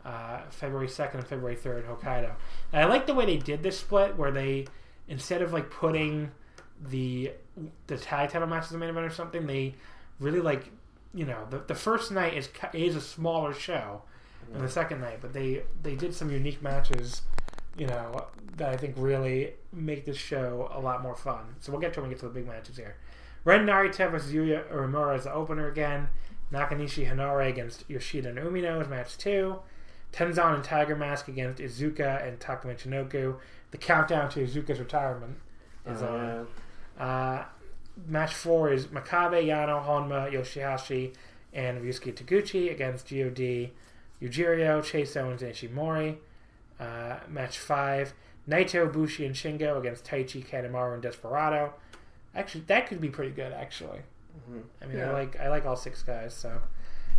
uh, February second and February third, Hokkaido. And I like the way they did this split, where they instead of like putting the the tag title match as the main event or something, they really like you know the, the first night is is a smaller show the second night, but they they did some unique matches, you know, that I think really make this show a lot more fun. So we'll get to when we get to the big matches here. Ren Narita versus Yuya Uemura as the opener again. Nakanishi Henare against Yoshida and Umino is match two. Tenzan and Tiger Mask against Iizuka and Takuma Michinoku. The countdown to Iizuka's retirement is on. yeah. Uh, match four is Makabe, Yano, Honma, Yoshihashi, and Ryusuke Taguchi against God, Yujiro, Chase Owens, and Ishimori. Uh, match five, Naito, Bushi, and Shingo against Taichi, Kanemaru, and Desperado. Actually, that could be pretty good. Actually, I mean, I like I like all six guys. So,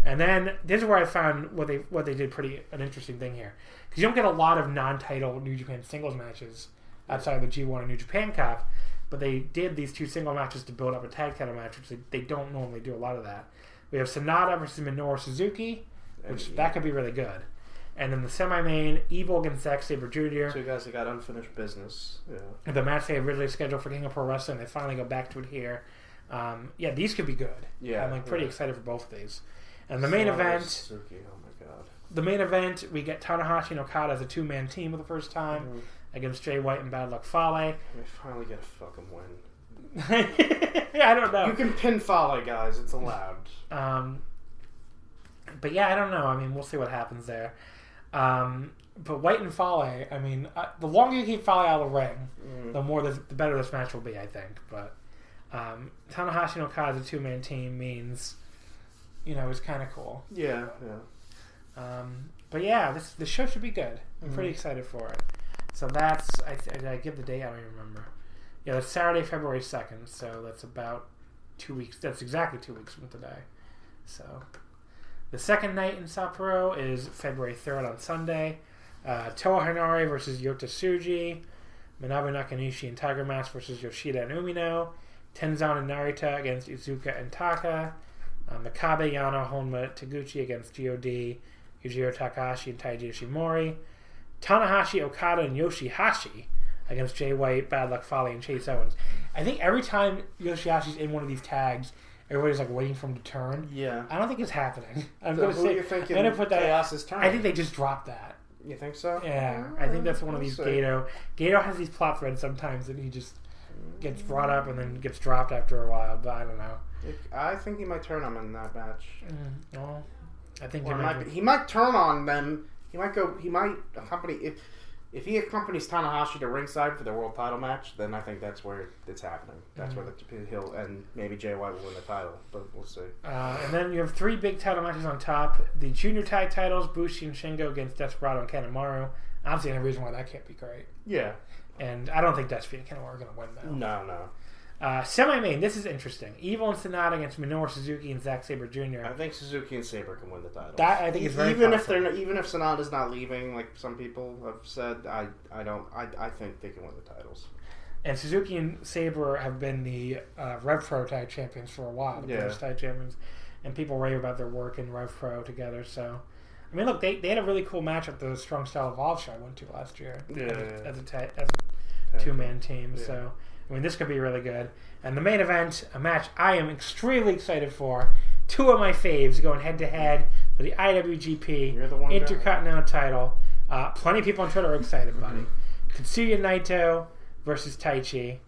and then this is where I found what they what they did pretty an interesting thing here because you don't get a lot of non-title New Japan singles matches outside of the G1 and New Japan Cup, but they did these two single matches to build up a tag title match, which they, they don't normally do a lot of that. We have Sanada versus Minoru Suzuki, which And- that could be really good. And then the semi-main, Evil against Zack Sabre Jr. Two guys that got unfinished business. Yeah. the match they originally scheduled for King of Pro Wrestling. They finally go back to it here. Um, yeah, these could be good. Yeah, I'm like pretty yeah. excited for both of these. And the main event, Suzuki. Oh my god. the main event, we get Tanahashi and Okada as a two man team for the first time Mhm. against Jay White and Bad Luck Fale. We finally get a fucking win. I don't know. You can pin Fale, guys. It's allowed. Um, but yeah, I don't know. I mean, we'll see what happens there. Um, but White and Fale, I mean, uh, the longer you keep Fale out of the ring, Mm. the more this, the better this match will be, I think. But um, Tanahashi and Okada as a two man team means, you know, it's kind of cool. Yeah, yeah. Um, but yeah, this the show should be good. I'm pretty Mhm. excited for it. So that's I, did I give the date? I don't even remember. Yeah, that's Saturday, February second. So that's about two weeks. That's exactly two weeks from today. So the second night in Sapporo is February third on Sunday. Uh, Toa versus Yota Tsuji. Manabu Nakanishi and Tiger Mask versus Yoshida and Umino. Tenzan and Narita against Iizuka and Taka. Uh, Makabe, Yano, Honma, Taguchi against God. Yujiro Takahashi and Taiji Ishimori. Tanahashi, Okada, and Yoshihashi against Jay White, Bad Luck Fale, and Chase Owens. I think every time Yoshihashi's in one of these tags, everybody's like waiting for him to turn. Yeah. I don't think it's happening. I'm So going to who say. do you think I'm gonna put that. Chaos's turn? I think they just dropped that. You think so? Yeah, I think that's one of these. Gato. Gato has these plot threads sometimes that he just gets brought up and then gets dropped after a while. But I don't know. I think he might turn him in that match. Mm, well, I think he might might, be- he might turn on them. He might go. He might accompany if if he accompanies Tanahashi to ringside for the world title match. Then I think that's where it's happening. That's where the he'll and maybe Jay White will win the title, but we'll see. Uh, and then you have three big title matches on top. The junior tag titles, Bushi and Shingo against Desperado and Kanemaru. I don't see any reason why that can't be great. Yeah. And I don't think Despy and Kanemaru are going to win though. No, no. Uh, Semi-main, this is interesting. Evil and Sanada against Minoru Suzuki and Zack Sabre Jr. I think Suzuki and Sabre can win the title. That I think is very even if possible. they're not, even if Sanada's not leaving, like some people have said, I I don't I, I think they can win the titles. And Suzuki and Sabre have been the uh, Rev Pro tag champions for a while, the Yeah. British tag champions, and people rave about their work in Rev Pro together. So, I mean, look, they, they had a really cool match at the Strong Style Evolve show I went to last year Yeah, as, a, yeah. as a, ta- as a two man team. Yeah. So, I mean, this could be really good. And the main event, a match I am extremely excited for. Two of my faves going head to head for the IWGP the. Intercontinental title. Uh, plenty of people on Twitter are excited, buddy. Mm-hmm. Naito versus Taichi.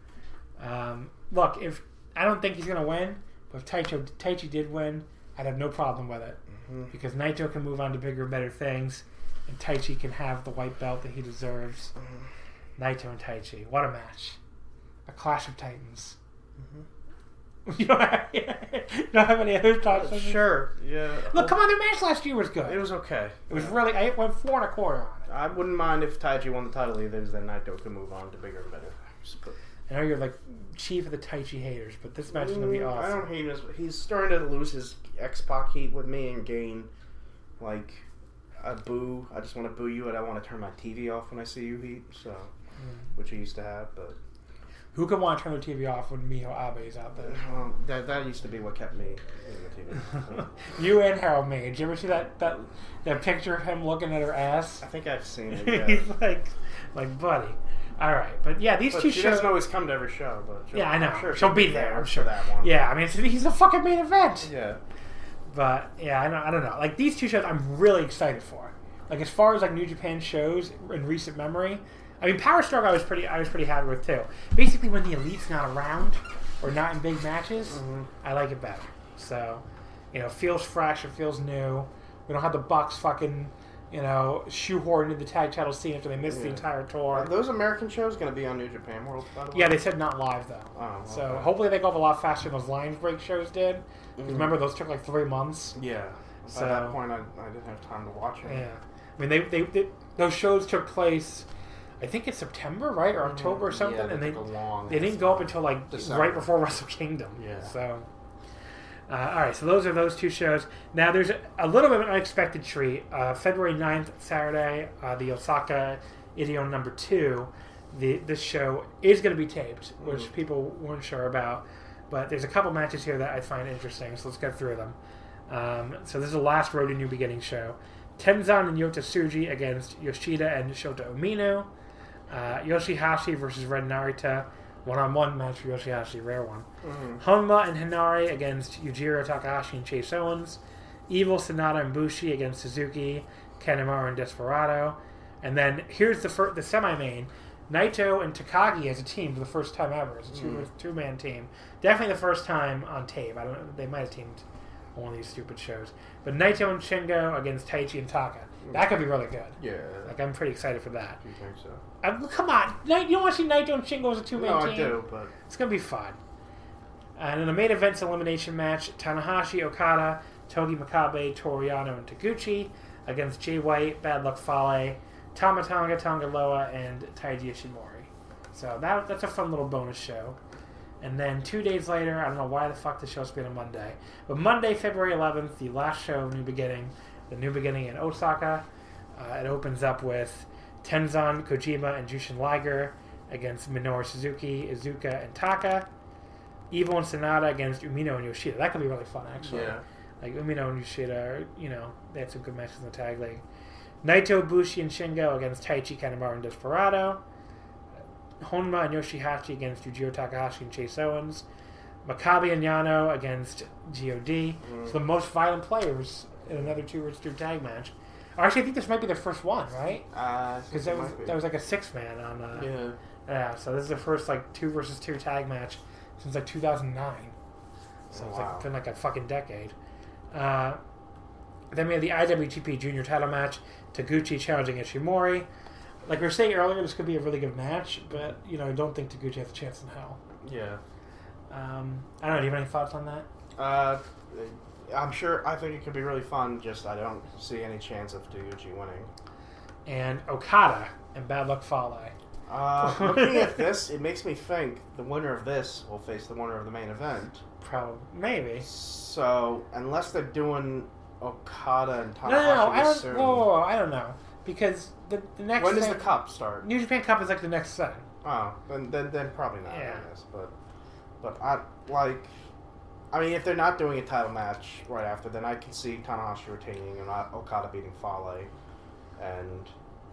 Um, look, if I don't think he's gonna win, but if Taichi, Taichi did win, I'd have no problem with it Mm-hmm. because Naito can move on to bigger, better things, and Taichi can have the white belt that he deserves. Mm-hmm. Naito and Taichi, what a match! A clash of titans. Mm-hmm. You don't have, you don't have any other thoughts? this? Sure. Yeah. Look, come on, their match last year was good. It was okay. It was really. I went four and a quarter on it. I wouldn't mind if Taichi won the title either, because then Naito could move on to bigger and better. But I know you're like chief of the Taichi haters, but this match is gonna be awesome. I don't hate him. He's starting to lose his X Pac heat with me and gain like a boo. I just want to boo you, and I want to turn my TV off when I see you heat. So, Mm. which he used to have, but Who could want to turn their TV off when Miho Abe is out there? um, that that used to be what kept me in the TV. you and Harold Meij. Did you ever see that, that that picture of him looking at her ass? I think I've seen it. Yeah. He's like, like, buddy. All right, but yeah, these But two she shows. doesn't always come to every show, but she'll, Yeah, I know. I'm sure she'll be there. I'm sure that one. Yeah, I mean, it's, he's the fucking main event. yeah. But yeah, I don't, I don't know. Like these two shows, I'm really excited for. Like as far as like New Japan shows in recent memory, I mean, Power Stroke, I was pretty, I was pretty happy with too. Basically, when the elite's not around or not in big matches, Mm-hmm. I like it better. So, you know, feels fresh. It feels new. We don't have the Bucks fucking, you know, shoehorned into the tag title scene after they missed the Yeah. entire Are tour. those American shows going to be on New Japan World? By the way? Yeah, they said not live though. Oh, So okay. hopefully they go up a lot faster than those Lions Break shows did. Mhm. Remember, those took like three months. Yeah. By that point, I, I didn't have time to watch it. Yeah, I mean they, they, they those shows took place I think it's September, right, or October or something. Yeah, and they they didn't go up until like December. right before Wrestle Kingdom. Yeah. So, uh, all right. So those are those two shows. Now there's a, a little bit of an unexpected treat. Uh, February 9th, Saturday, uh, the Osaka Edion number two. The this show is going to be taped, which Mm. people weren't sure about. But there's a couple matches here that I find interesting, so let's get through them. Um, so this is the last Road to New Beginning show. Tenzan and Yota Tsuji against Yoshida and Shota Umino. Uh, Yoshihashi versus Ren Narita. One on one match for Yoshihashi, rare one. Honma and Henare against Yujiro Takahashi and Chase Owens. Evil Sanada and Bushi against Suzuki, Kanemaru and Desperado. And then here's the fir- the semi main. Naito and Takagi as a team for the first time ever. It's a two two man team. Definitely the first time on tape. I don't know. They might have teamed on one of these stupid shows. But Naito and Shingo against Taichi and Taka. That could be really good. Yeah. Like I'm pretty excited for that. you think so? Uh, come on, you don't want to see Naito and Shingo as a two man No, team? I do, but It's gonna be fun. And in the main event's elimination match, Tanahashi, Okada, Togi Makabe, Toru Yano, and Taguchi against Jay White, Bad Luck Fale, Tama Tonga, Tongaloa, and Taiji Ishimori. So that, that's a fun little bonus show. And then two days later, I don't know why the fuck the show's been on Monday, but Monday, February 11th, the last show of New Beginning, the New Beginning in Osaka. Uh, it opens up with Tenzan, Kojima, and Jushin Liger against Minoru Suzuki, Iizuka, and Taka. Evil and Sanada against Umino and Yoshida. That could be really fun, actually. yeah. Like Umino and Yoshida, are, you know, they had some good matches in the tag league. Naito, Bushi, and Shingo against Taichi, Kanemaru, and Desperado. Honma and Yoshihashi against Yujiro Takahashi and Chase Owens. Makabe and Yano against God. So the most violent players in another two versus two tag match. Actually, I think this might be their first one, right? Uh, Because that was that was like a six man on. Uh, yeah. yeah, so this is the first like two versus two tag match since like 2009. So it's Wow. like been like a fucking decade. Uh, then we have the IWGP Junior Title match: Taguchi challenging Ishimori. Like we were saying earlier, this could be a really good match, but you know I don't think Taguchi has a chance in hell. Yeah. Um, I don't know. Do you have any thoughts on that? Uh, I'm sure. I think it could be really fun. Just I don't see any chance of Taguchi winning. And Okada and Bad Luck Fale. Uh, looking at this, it makes me think the winner of this will face the winner of the main event. Probably, maybe. So unless they're doing Okada and No, no, no. I don't. soon, Whoa, whoa, whoa, I don't know because the, the next. when does thing- the cup start? New Japan Cup is like the next thing. Oh, then then, then probably not. Yeah. I guess, but but I like. I mean, if they're not doing a title match right after, then I can see Tanahashi retaining and Okada beating Fale, and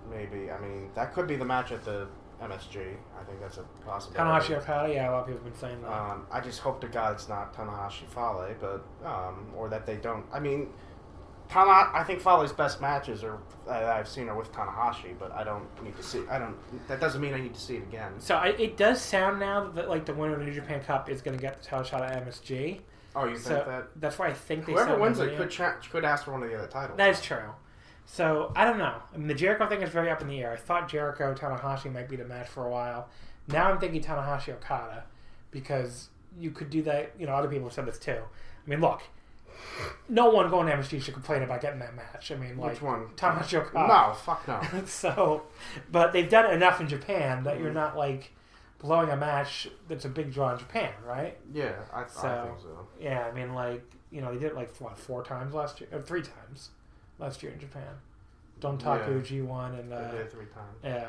maybe I mean that could be the match at the MSG. I think that's a possibility. Tanahashi Okada, yeah, a lot of people have been saying that. Um, I just hope to God it's not Tanahashi Fale, but um, or that they don't. I mean, Tana. I think Fale's best matches are that I've seen are with Tanahashi, but I don't need to see. I don't. That doesn't mean I need to see it again. so I, it does sound now that like the winner of the New Japan Cup is going to get the title shot at MSG. Oh, you think that that's why I think they whoever wins it could cha- could ask for one of the other titles? That is true. So I don't know. I mean, the Jericho thing is very up in the air. I thought Jericho Tanahashi might be the match for a while. Now I'm thinking Tanahashi Okada because you could do that. You know, other people have said this too. I mean, look, no one going to MSG should complain about getting that match. I mean, like Which one? Okada. No, fuck no. so, but they've done it enough in Japan that you're not like blowing a match that's a big draw in Japan, right? yeah, I, So- I think so. Yeah, I mean, like you know, they did it like what four times last year, or three times last year in Japan. Dontaku, Yeah. G1, and They uh, did it three times. yeah,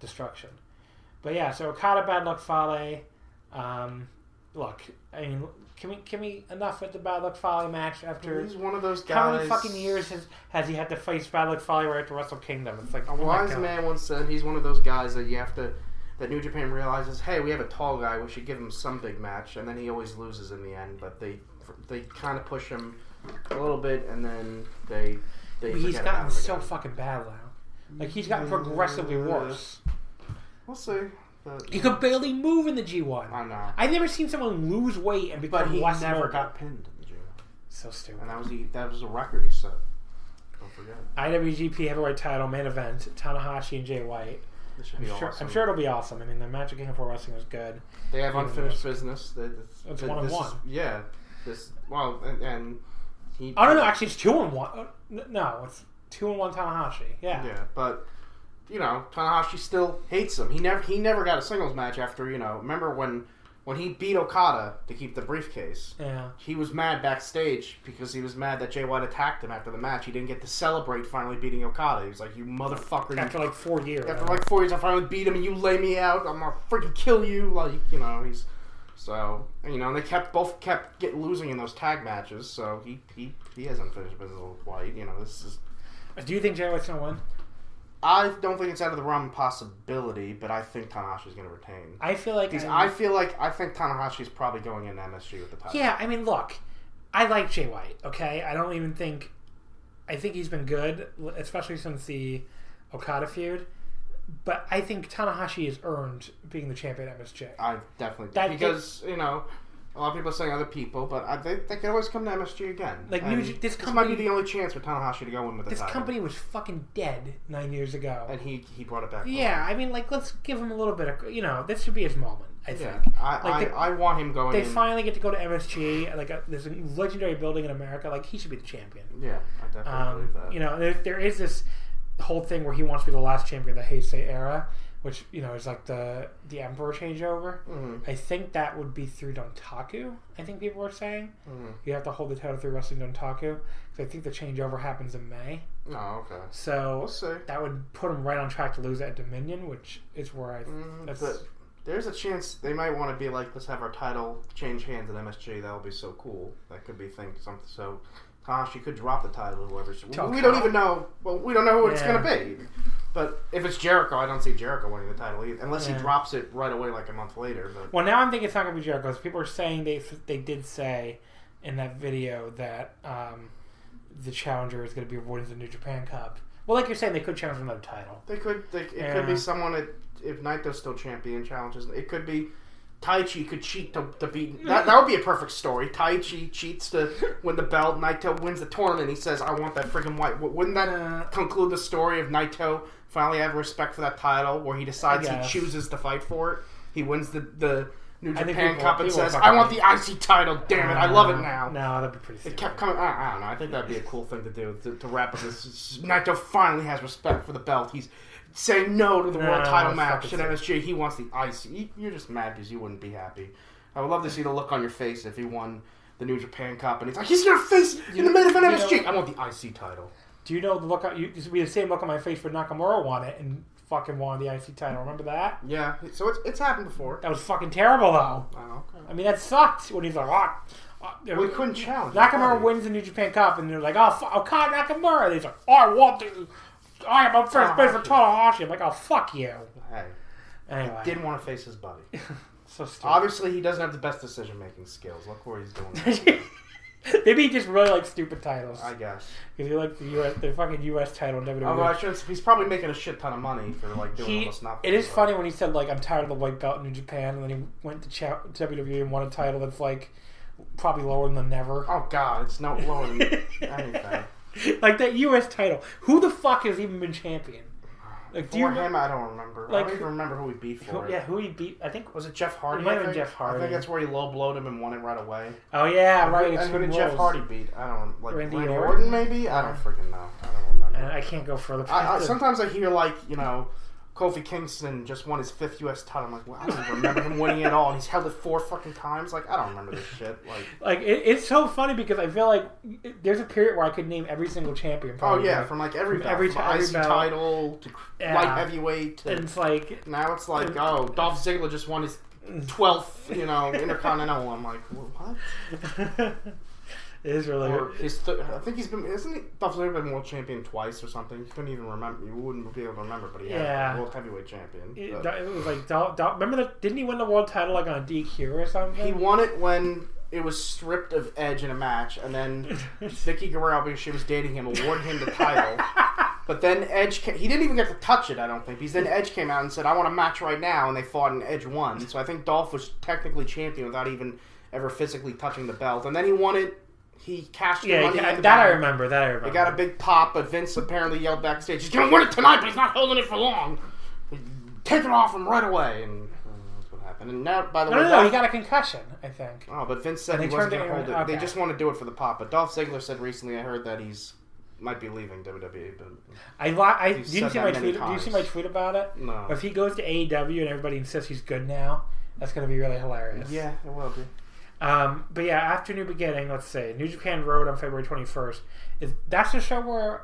Destruction. But yeah, so Okada, Bad Luck Fale. Um, look, I mean, can we can we enough with the Bad Luck Fale match after? He's one of those guys. How many fucking years has, has he had to face Bad Luck Fale right after Wrestle Kingdom? It's like A oh wise man once said he's one of those guys that you have to. That New Japan realizes, hey, we have a tall guy. We should give him some big match, and then he always loses in the end. But they they kind of push him a little bit, and then they they. But he's gotten so fucking bad now. Like he's gotten progressively worse. We'll see. But, He could barely move in the G1. I know. I've never seen someone lose weight and become But he less never mobile. got pinned in the G1. So stupid. and that was the, that was a record he set. Don't forget. IWGP Heavyweight Title main event: Tanahashi and Jay White. This should I'm be sure, awesome. I'm sure it'll be awesome. I mean, the match of Pro Wrestling was good. They have Even unfinished business. They, it's It's one on this is- one. yeah. This well, and, and he. Oh no, no, actually it's two and one. Uh, n- No, it's two and one Tanahashi. Yeah. Yeah, but you know, Tanahashi still hates him. He never he never got a singles match after you know. Remember when when he beat Okada to keep the briefcase? Yeah. He was mad backstage because he was mad that Jay White attacked him after the match. He didn't get to celebrate finally beating Okada. He was like, "You motherfucker!" After you, like four years. after like four years, I finally beat him, and you lay me out. I'm gonna freaking kill you. Like you know, he's so you know. And they kept both kept get losing in those tag matches. So he he he hasn't finished business with White. You know, this is. Do you think Jay White's gonna win? I don't think it's out of the realm of possibility, but I think Tanahashi's going to retain. I feel like I, I feel like I think Tanahashi's probably going in MSG with the title. Yeah, I mean, look, I like Jay White. Okay, I don't even think. I think he's been good, especially since the Okada feud. But I think Tanahashi has earned being the champion at MSG. I definitely That- because you know a lot of people are saying other people, but I think they could always come to MSG again. Like, New J- this might be the only chance for Tanahashi to go in with the This title. company was fucking dead nine years ago. and he he brought it back. Yeah, I mean, like, let's give him a little bit of, you know, this should be his moment. I yeah. think. I, Like, I, they- I want him going. They in. finally get to go to MSG, like there's a, legendary building in America. Like he should be the champion. Yeah, I definitely Um, believe that. you know, there, there is this whole thing where he wants to be the last champion of the Heisei era, which you know is like the the Emperor changeover. Mhm. I think that would be through Dontaku. I think people were saying Mhm. you have to hold the title through Wrestling Dontaku. So I think the changeover happens in May. Oh, okay. So We'll that would put him right on track to lose at Dominion, which is where I. Mm, that's but there's a chance they might want to be like, let's have our title change hands at MSG. That would be so cool. That could be think something. So Tanahashi could drop the title, whoever. To We don't even know. Well, we don't know who it's going to be. But if it's Jericho, I don't see Jericho winning the title either, unless Yeah. he drops it right away, like a month later. But Well, now I'm thinking it's not going to be Jericho. People are saying they they did say in that video that um, the challenger is going to be avoiding the New Japan Cup. Well, like you're saying, they could challenge another title. they could. They, it Yeah. could be someone that if Naito's still champion challenges. It could be. Taichi could cheat to, to beat. That, that would be a perfect story. Taichi cheats to win the belt. Naito wins the tournament. He says, "I want that freaking white." Wouldn't that Uh, conclude the story of Naito finally have respect for that title, where he decides he chooses to fight for it? He wins the the New I think Japan people- Cup and people says, "I want the IC title." Damn it, I love it now. No, that'd be pretty. Sick. It Stupid. kept coming. I, I don't know. I think that'd be a cool thing to do to, to wrap up this. Naito finally has respect for the belt. He's saying no to the No, world title match fucking at MSG. He wants the IC. You- You're just mad because you wouldn't be happy. I would love to see the look on your face if he won the New Japan Cup and he's like, he's gonna face in the main event you MSG. know- I want the IC title. Do you know the look? You this would be the same look on my face when Nakamura won it and fucking won the IC title. Remember that? Yeah. So it's it's happened before. That was fucking terrible, though. Oh, okay. I mean, that sucked when he's like, oh, oh, We couldn't uh, challenge. Nakamura wins the New Japan Cup, and they're like, "Oh, fuck, Okada oh, Nakamura." And he's like, oh, "I want to. I am a first oh, base for Tanahashi." I'm like, "Oh, fuck you." Hey, Anyway, didn't want to face his buddy. so stupid. Obviously, he doesn't have the best decision making skills. Look where he's doing. Maybe he just really likes stupid titles I guess. because he likes the US, the fucking US title in WWE. Although I should, he's probably making a shit ton of money for like doing he, almost nothing. it is funny when he said like I'm tired of the white belt in New Japan, and then he went to cha- WWE and won a title that's like probably lower than the never. Oh god, it's no lower than anything. like that US title. Who the fuck has even been champion? Like, do you For remember- him, I don't remember. I like, don't even remember who he beat for Who, it. yeah, who he beat? I think Was it Jeff Hardy? It might have been? Jeff Hardy. I think that's where he low blowed him and won it right away. Oh yeah, right. And it's who did Jeff Hardy beat? I don't like Randy Randy, Orton? Orton. Maybe I don't freaking know. I don't remember. And I can't go further. I, I, sometimes I hear like you know, Kofi Kingston just won his fifth U.S. title. I'm like, well, I don't even remember him winning at all, and he's held it four fucking times. Like, I don't remember this shit. Like, like it, it's so funny because I feel like it- there's a period where I could name every single champion. oh Probably. yeah, from like every From every from every IC title to Yeah. light heavyweight. To, and it's like now it's like, oh, Dolph Ziggler just won his twelfth, you know, Intercontinental. I'm like, what? it is really. Or th- I think he's been isn't he Dolph Ziggler been world champion twice or something? You couldn't even remember. You wouldn't be able to remember, but he Yeah. had world heavyweight champion. It, it was like Dol- Dol- remember that? didn't he win the world title like on a DQ or something? he won it when it was stripped of Edge in a match, and then Vickie Guerrero, because she was dating him, awarded him the title. But then Edge, ca he didn't even get to touch it, I don't think. Because then Edge came out and said, "I want a match right now," and they fought, and Edge won. So I think Dolph was technically champion without even ever physically touching the belt. And then he won it. He cashed the yeah, money yeah, that I remember. That I remember. They got a big pop, but Vince apparently yelled backstage, "He's gonna win it tonight, but he's not holding it for long. Take it off him right away." And uh, that's what happened. And now, by the no, way, no, no, Dolph- he got a concussion. I think. Oh, but Vince said And he wasn't it- hold it. They just want to do it for the pop. But Dolph Ziggler said recently, I heard that he's might be leaving WWE, but I, li- I do you see my tweet? Do you see my tweet about it? no. If he goes to AEW and everybody insists he's good now, that's going to be really hilarious. Yeah, it will be. Um, but yeah, after New Beginning, let's say New Japan Road on February twenty first. Is that's the show where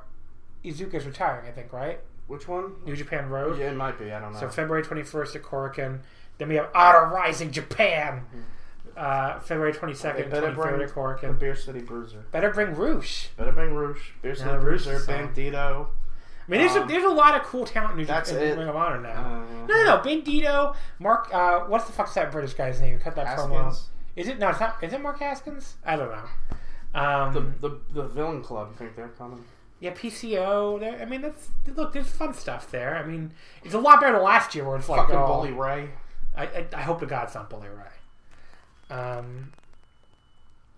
Iizuka's retiring? I think right. Which one? New Japan Road. Yeah, it might be. I don't know. So February twenty first at Korakuen. Then we have Honor Rising Japan. Uh, February twenty They second, better twenty third bring at the Korakuen. Beer City Bruiser. Better bring Roosh. Better bring Roosh. Beer City Yeah, Bruiser. is fine. Bandito. I mean, there's, a, Um, there's a lot of cool talent in New that's Japan it. Ring of Honor now. Uh, no, no, no. Bandito, Mark. Uh, what's the fuck's that British guy's name? Cut that promo? Is it no? It's not. Is it Mark Haskins? I don't know. Um, The, the the villain club. I think they're coming. yeah, PCO. I mean, that's look. There's fun stuff there. I mean, it's a lot better than last year where it's like Fucking oh, Bully Ray. I, I, I hope to God it's not Bully Ray. Um,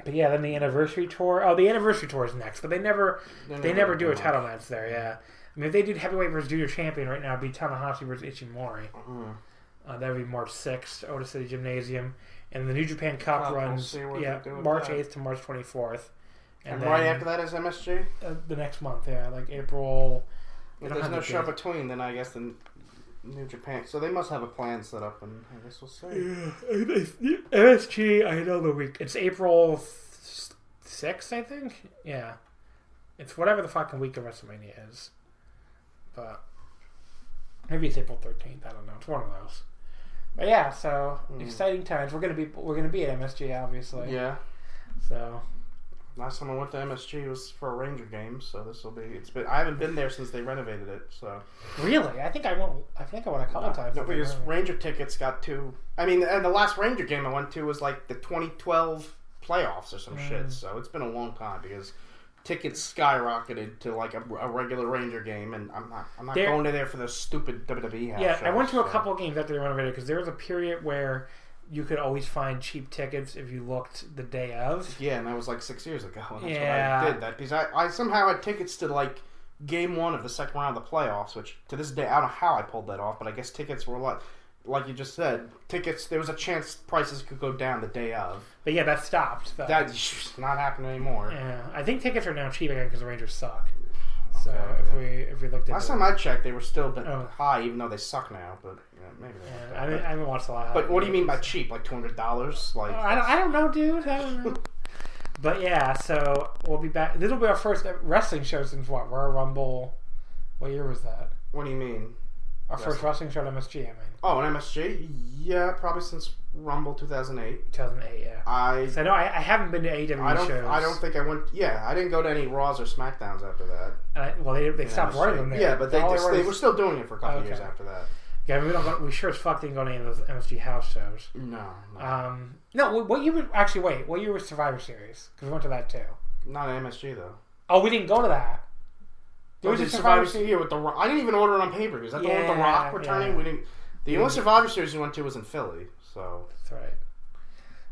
but yeah, then the anniversary tour. Oh, the anniversary tour is next, but they never they never do a title match there. Yeah, I mean, if they did heavyweight versus junior champion right now, it'd be Tanahashi versus Ishimori. Mhm. Uh, that would be March sixth, Ota City Gymnasium, and the New Japan Cup we'll runs see what yeah they do with March that. eighth to March twenty fourth, And, right after that is MSG. uh, the next month. Yeah, like April. If don't there's have no the show date. between, then I guess the New Japan. So they must have a plan set up, and I guess we'll see. MSG, I know the week. It's April sixth, I think. Yeah, it's whatever the fucking week of WrestleMania is, but maybe it's April thirteenth. I don't know. It's one of those. But yeah, so Hmm. exciting times. We're gonna be we're gonna be at MSG, obviously. Yeah. So Last time I went to MSG was for a Ranger game, so this will be. It's been. I haven't been there since they renovated it, so. really, I think I went. I think I went a couple times. No, because Ranger tickets got two. I mean, and the last Ranger game I went to was like the 2012 playoffs or some Mm. shit. So it's been a long time because tickets skyrocketed to like a, a regular Ranger game, and I'm not. I'm not There- going to there for those stupid WWE. house Yeah, I went to a shows, so- couple games after they renovated because there was a period where you could always find cheap tickets if you looked the day of. Yeah, and that was like six years ago. And that's Yeah. what I did that because I, I somehow had tickets to like game one of the second round of the playoffs, which to this day I don't know how I pulled that off, but I guess tickets were like like you just said, tickets. There was a chance prices could go down the day of. But yeah, that stopped. though. That's not happening anymore. Yeah, I think tickets are now cheap again because the Rangers suck. So Okay, if yeah. we if we looked at Last time I checked, they were still a bit Oh. high, even though they suck now. But maybe. Yeah, I, haven't, I haven't watched a lot. Of but what do you mean by cheap? Like two hundred dollars? Like Oh, I don't, I don't know, dude. I don't know. but yeah, so we'll be back. This will be our first wrestling show since what? Royal Rumble. What year was that? what do you mean? Our first wrestling show at MSG. I mean, Oh, an MSG? Yeah, probably since Rumble two thousand eight. 2008. Yeah. I So I know I, I haven't been to AEW I don't. shows. I don't think I went. Yeah, I didn't go to any Raws or Smackdowns after that. And I, well, they, they stopped running them there. Yeah, but they just, they were still doing it for a couple Okay. years after that. Yeah, we don't. Go, we sure as fuck didn't go to any of those MSG house shows. No, no. Um, no, what- you was- Actually, wait. What year was Survivor Series? Because we went to that too. not an MSG though. Oh, we didn't go to that. There was a Survivor Survivor Series. With the Rock. I didn't even order it on paper. Is that the one with the Yeah, Rock returning? yeah. We didn't. The only Survivor Series we went to was in Philly. So That's right.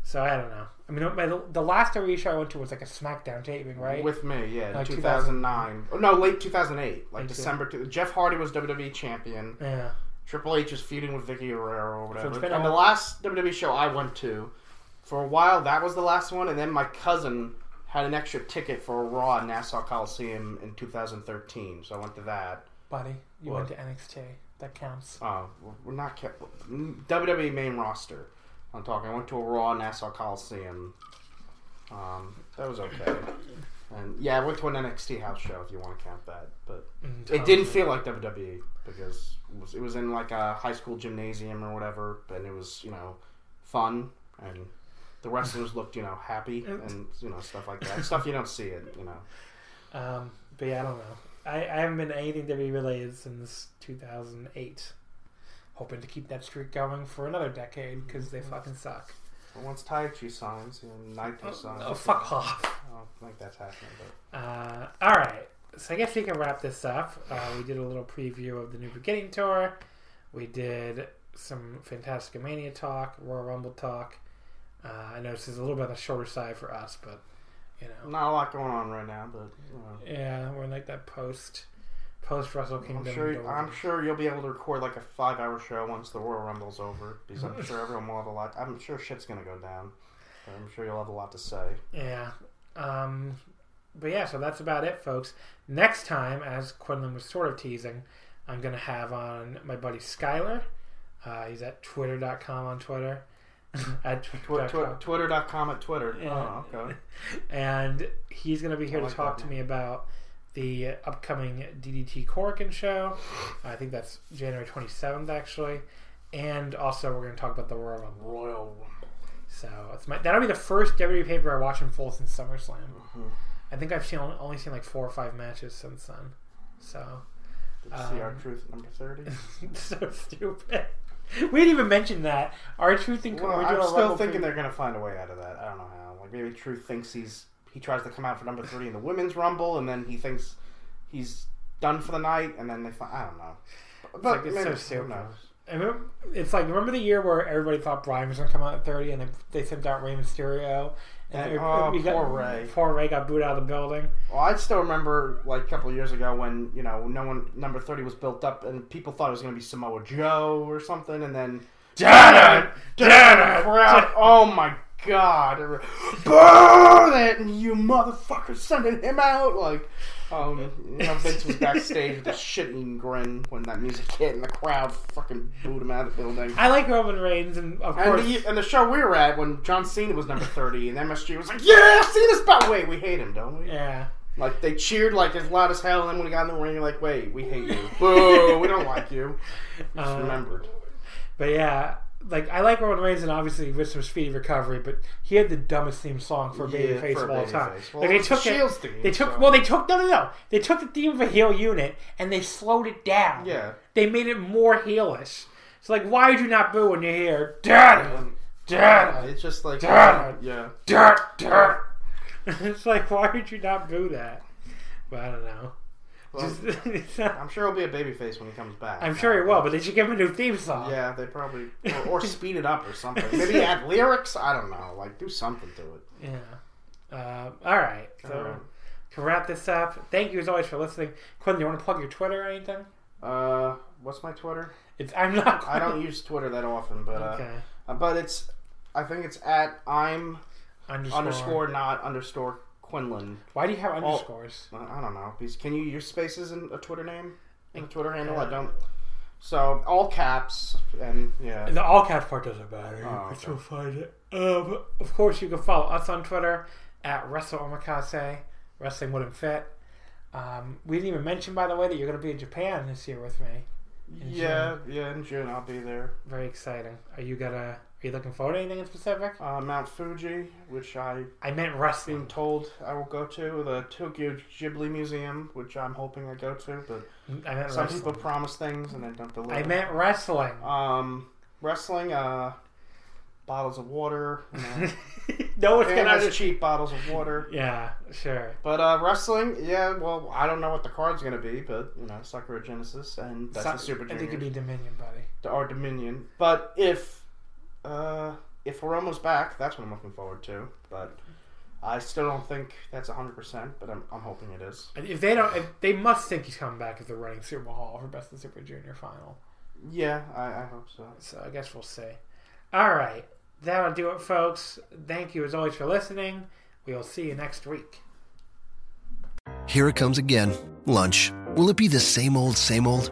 So I don't know. I mean, my, the last WWE show I went to was like a SmackDown taping, right? with me, yeah, Like 2009. Oh, no, late 2008, like two- December. Two, Jeff Hardy was WWE champion. yeah. Triple H is feuding with Vickie Guerrero or whatever. it's been and a- the last WWE show I went to, for a while, that was the last one. And then my cousin had an extra ticket for a Raw Nassau Coliseum in 2013, so I went to that. Buddy, you What? went to NXT. That counts. Oh, we're not kept WWE main roster. I'm talking. I went to a Raw Nassau Coliseum. Um, that was okay. And yeah, I went to an NXT house show if you want to count that, but Mm, it didn't feel like WWE because it was, it was in like a high school gymnasium or whatever, and it was you know fun and the wrestlers looked you know happy and you know stuff like that. stuff you don't see it, you know. Um, but yeah, I don't know. I, I haven't been anything WWE related since 2008. Hoping to keep that streak going for another decade because they fucking suck. But once Taichi signs and Naito signs, Oh, fuck off. I don't think that's happening, but. Uh, all right. So I guess we can wrap this up. Uh, we did a little preview of the New Beginning tour. We did some Fantastica Mania talk, Royal Rumble talk. Uh, I know this is a little bit on the shorter side for us, but you know, Not a lot going on right now, but you know, yeah, we're in like that post post Wrestle Kingdom. I'm sure. I'm sure you'll be able to record like a five-hour show once the Royal Rumble's over, because I'm sure everyone will have a lot. I'm sure shit's gonna go down. But I'm sure you'll have a lot to say. Yeah. Um, but yeah, so that's about it, folks. Next time, as Quinlan was sort of teasing, I'm going to have on my buddy Skyler. Uh, he's at twitter.com on Twitter. At Twi- twitter.com. twi- Twitter.com at Twitter. Yeah. Oh, okay. and he's going to be here I to talk to me about the upcoming DDT Korakuen show. I think that's January 27th, actually. And also, we're going to talk about the Royal Rumble. Royal Rumble. So it's my, that'll be the first WWE paper I watch in full since SummerSlam. Mm-hmm. I think I've seen only seen like four or five matches since then. So Did you see our Um, truth number 30? so stupid. We didn't even mention that. R-Truth and Well, we're I'm still thinking they're gonna find a way out of that. I don't know how. Like maybe Truth thinks he's he tries to come out for number three in the women's rumble, and then he thinks he's done for the night, and then they find I don't know. But, like, it's so stupid. knows? I remember, it's like remember the year where everybody thought Bryan was gonna come out at thirty, and they, they sent out Rey Mysterio, and, And- oh, we got, poor Rey. Poor Ray got booed out of the building. Well, I still remember like a couple of years ago when you know no one number thirty was built up, and people thought it was gonna be Samoa Joe or something, and then Janet! Janet! crowd. Oh my god! Burn it, you motherfucker! Sending him out like, um, you know, Vince was backstage with a shit-eating grin when that music hit, and the crowd fucking booed him out of the building. I like Roman Reigns, and of And course, the, and the show we were at when John Cena was number thirty, and MSG was like, "Yeah, Cena's back." Wait, we hate him, don't we? yeah. Like they cheered like as loud as hell, and then when he got in the ring, you're like, "Wait, we hate you! Boo! we don't like you." Just Uh, remembered. But yeah, like I like Roman Reigns, and obviously with some speedy recovery. But he had the dumbest theme song for a Yeah, babyface of all time. Well, like they the took Shields it, theme, they took so- well, they took no, no, no. They took the theme of a heel unit and they slowed it down. Yeah. they made it more heelish. So like, why would you not boo when you hear "Dad, And- Dad, It's just like Damn. yeah. Dad, Dad"? it's like, why would you not boo that? But I don't know. Well, Just, I'm sure he'll be a babyface when he comes back. I'm sure he will, but they should give him a new theme song. Yeah, they probably or, or speed it up or something. Maybe add lyrics. I don't know. Like do something to it. Yeah. Uh, all right. So All right. to wrap this up, thank you as always for listening. Quentin, you want to plug your Twitter or anything? Uh, what's my Twitter? It's I'm not. I don't use Twitter that often, but uh, Okay. uh, but it's I think it's at I'm Underscore. underscore not underscore Quinlan. Why do you have underscores? I I don't know. Because can you use spaces in a Twitter name? In a Twitter handle? I don't. So all caps and yeah. The all caps part doesn't matter. You Oh, can still find it. Um, of course, you can follow us on Twitter at Wrestle Omakase, Wrestling Wouldn't Fit. Um, we didn't even mention, by the way, that you're going to be in Japan this year with me. Yeah, yeah, in June I'll be there. Very exciting. Are you gonna? Are you looking forward to anything in specific? Uh, Mount Fuji, which I I meant been wrestling. told I will go to, the Tokyo Ghibli Museum, which I'm hoping I go to, but I meant some wrestling. people promise things and they don't deliver. I meant wrestling. um, wrestling, uh, bottles of water, you know, no one's gonna. has under- cheap bottles of water. Yeah, sure. But uh, wrestling, yeah, well, I don't know what the card's gonna be, but you know, Sakura Genesis and that's So- the Super I think it'd be Dominion, buddy. or Dominion. But if uh, if Hiromu's back, that's what I'm looking forward to. But I still don't think that's 100, percent but I'm, I'm hoping it is. And If they don't, if they must think he's coming back if they're running Sumo Hall for Best of Super Junior final. Yeah, I, I hope so. So I guess we'll see. All right, that'll do it, folks. Thank you as always for listening. We will see you next week. Here it comes again. Lunch. Will it be the same old, same old?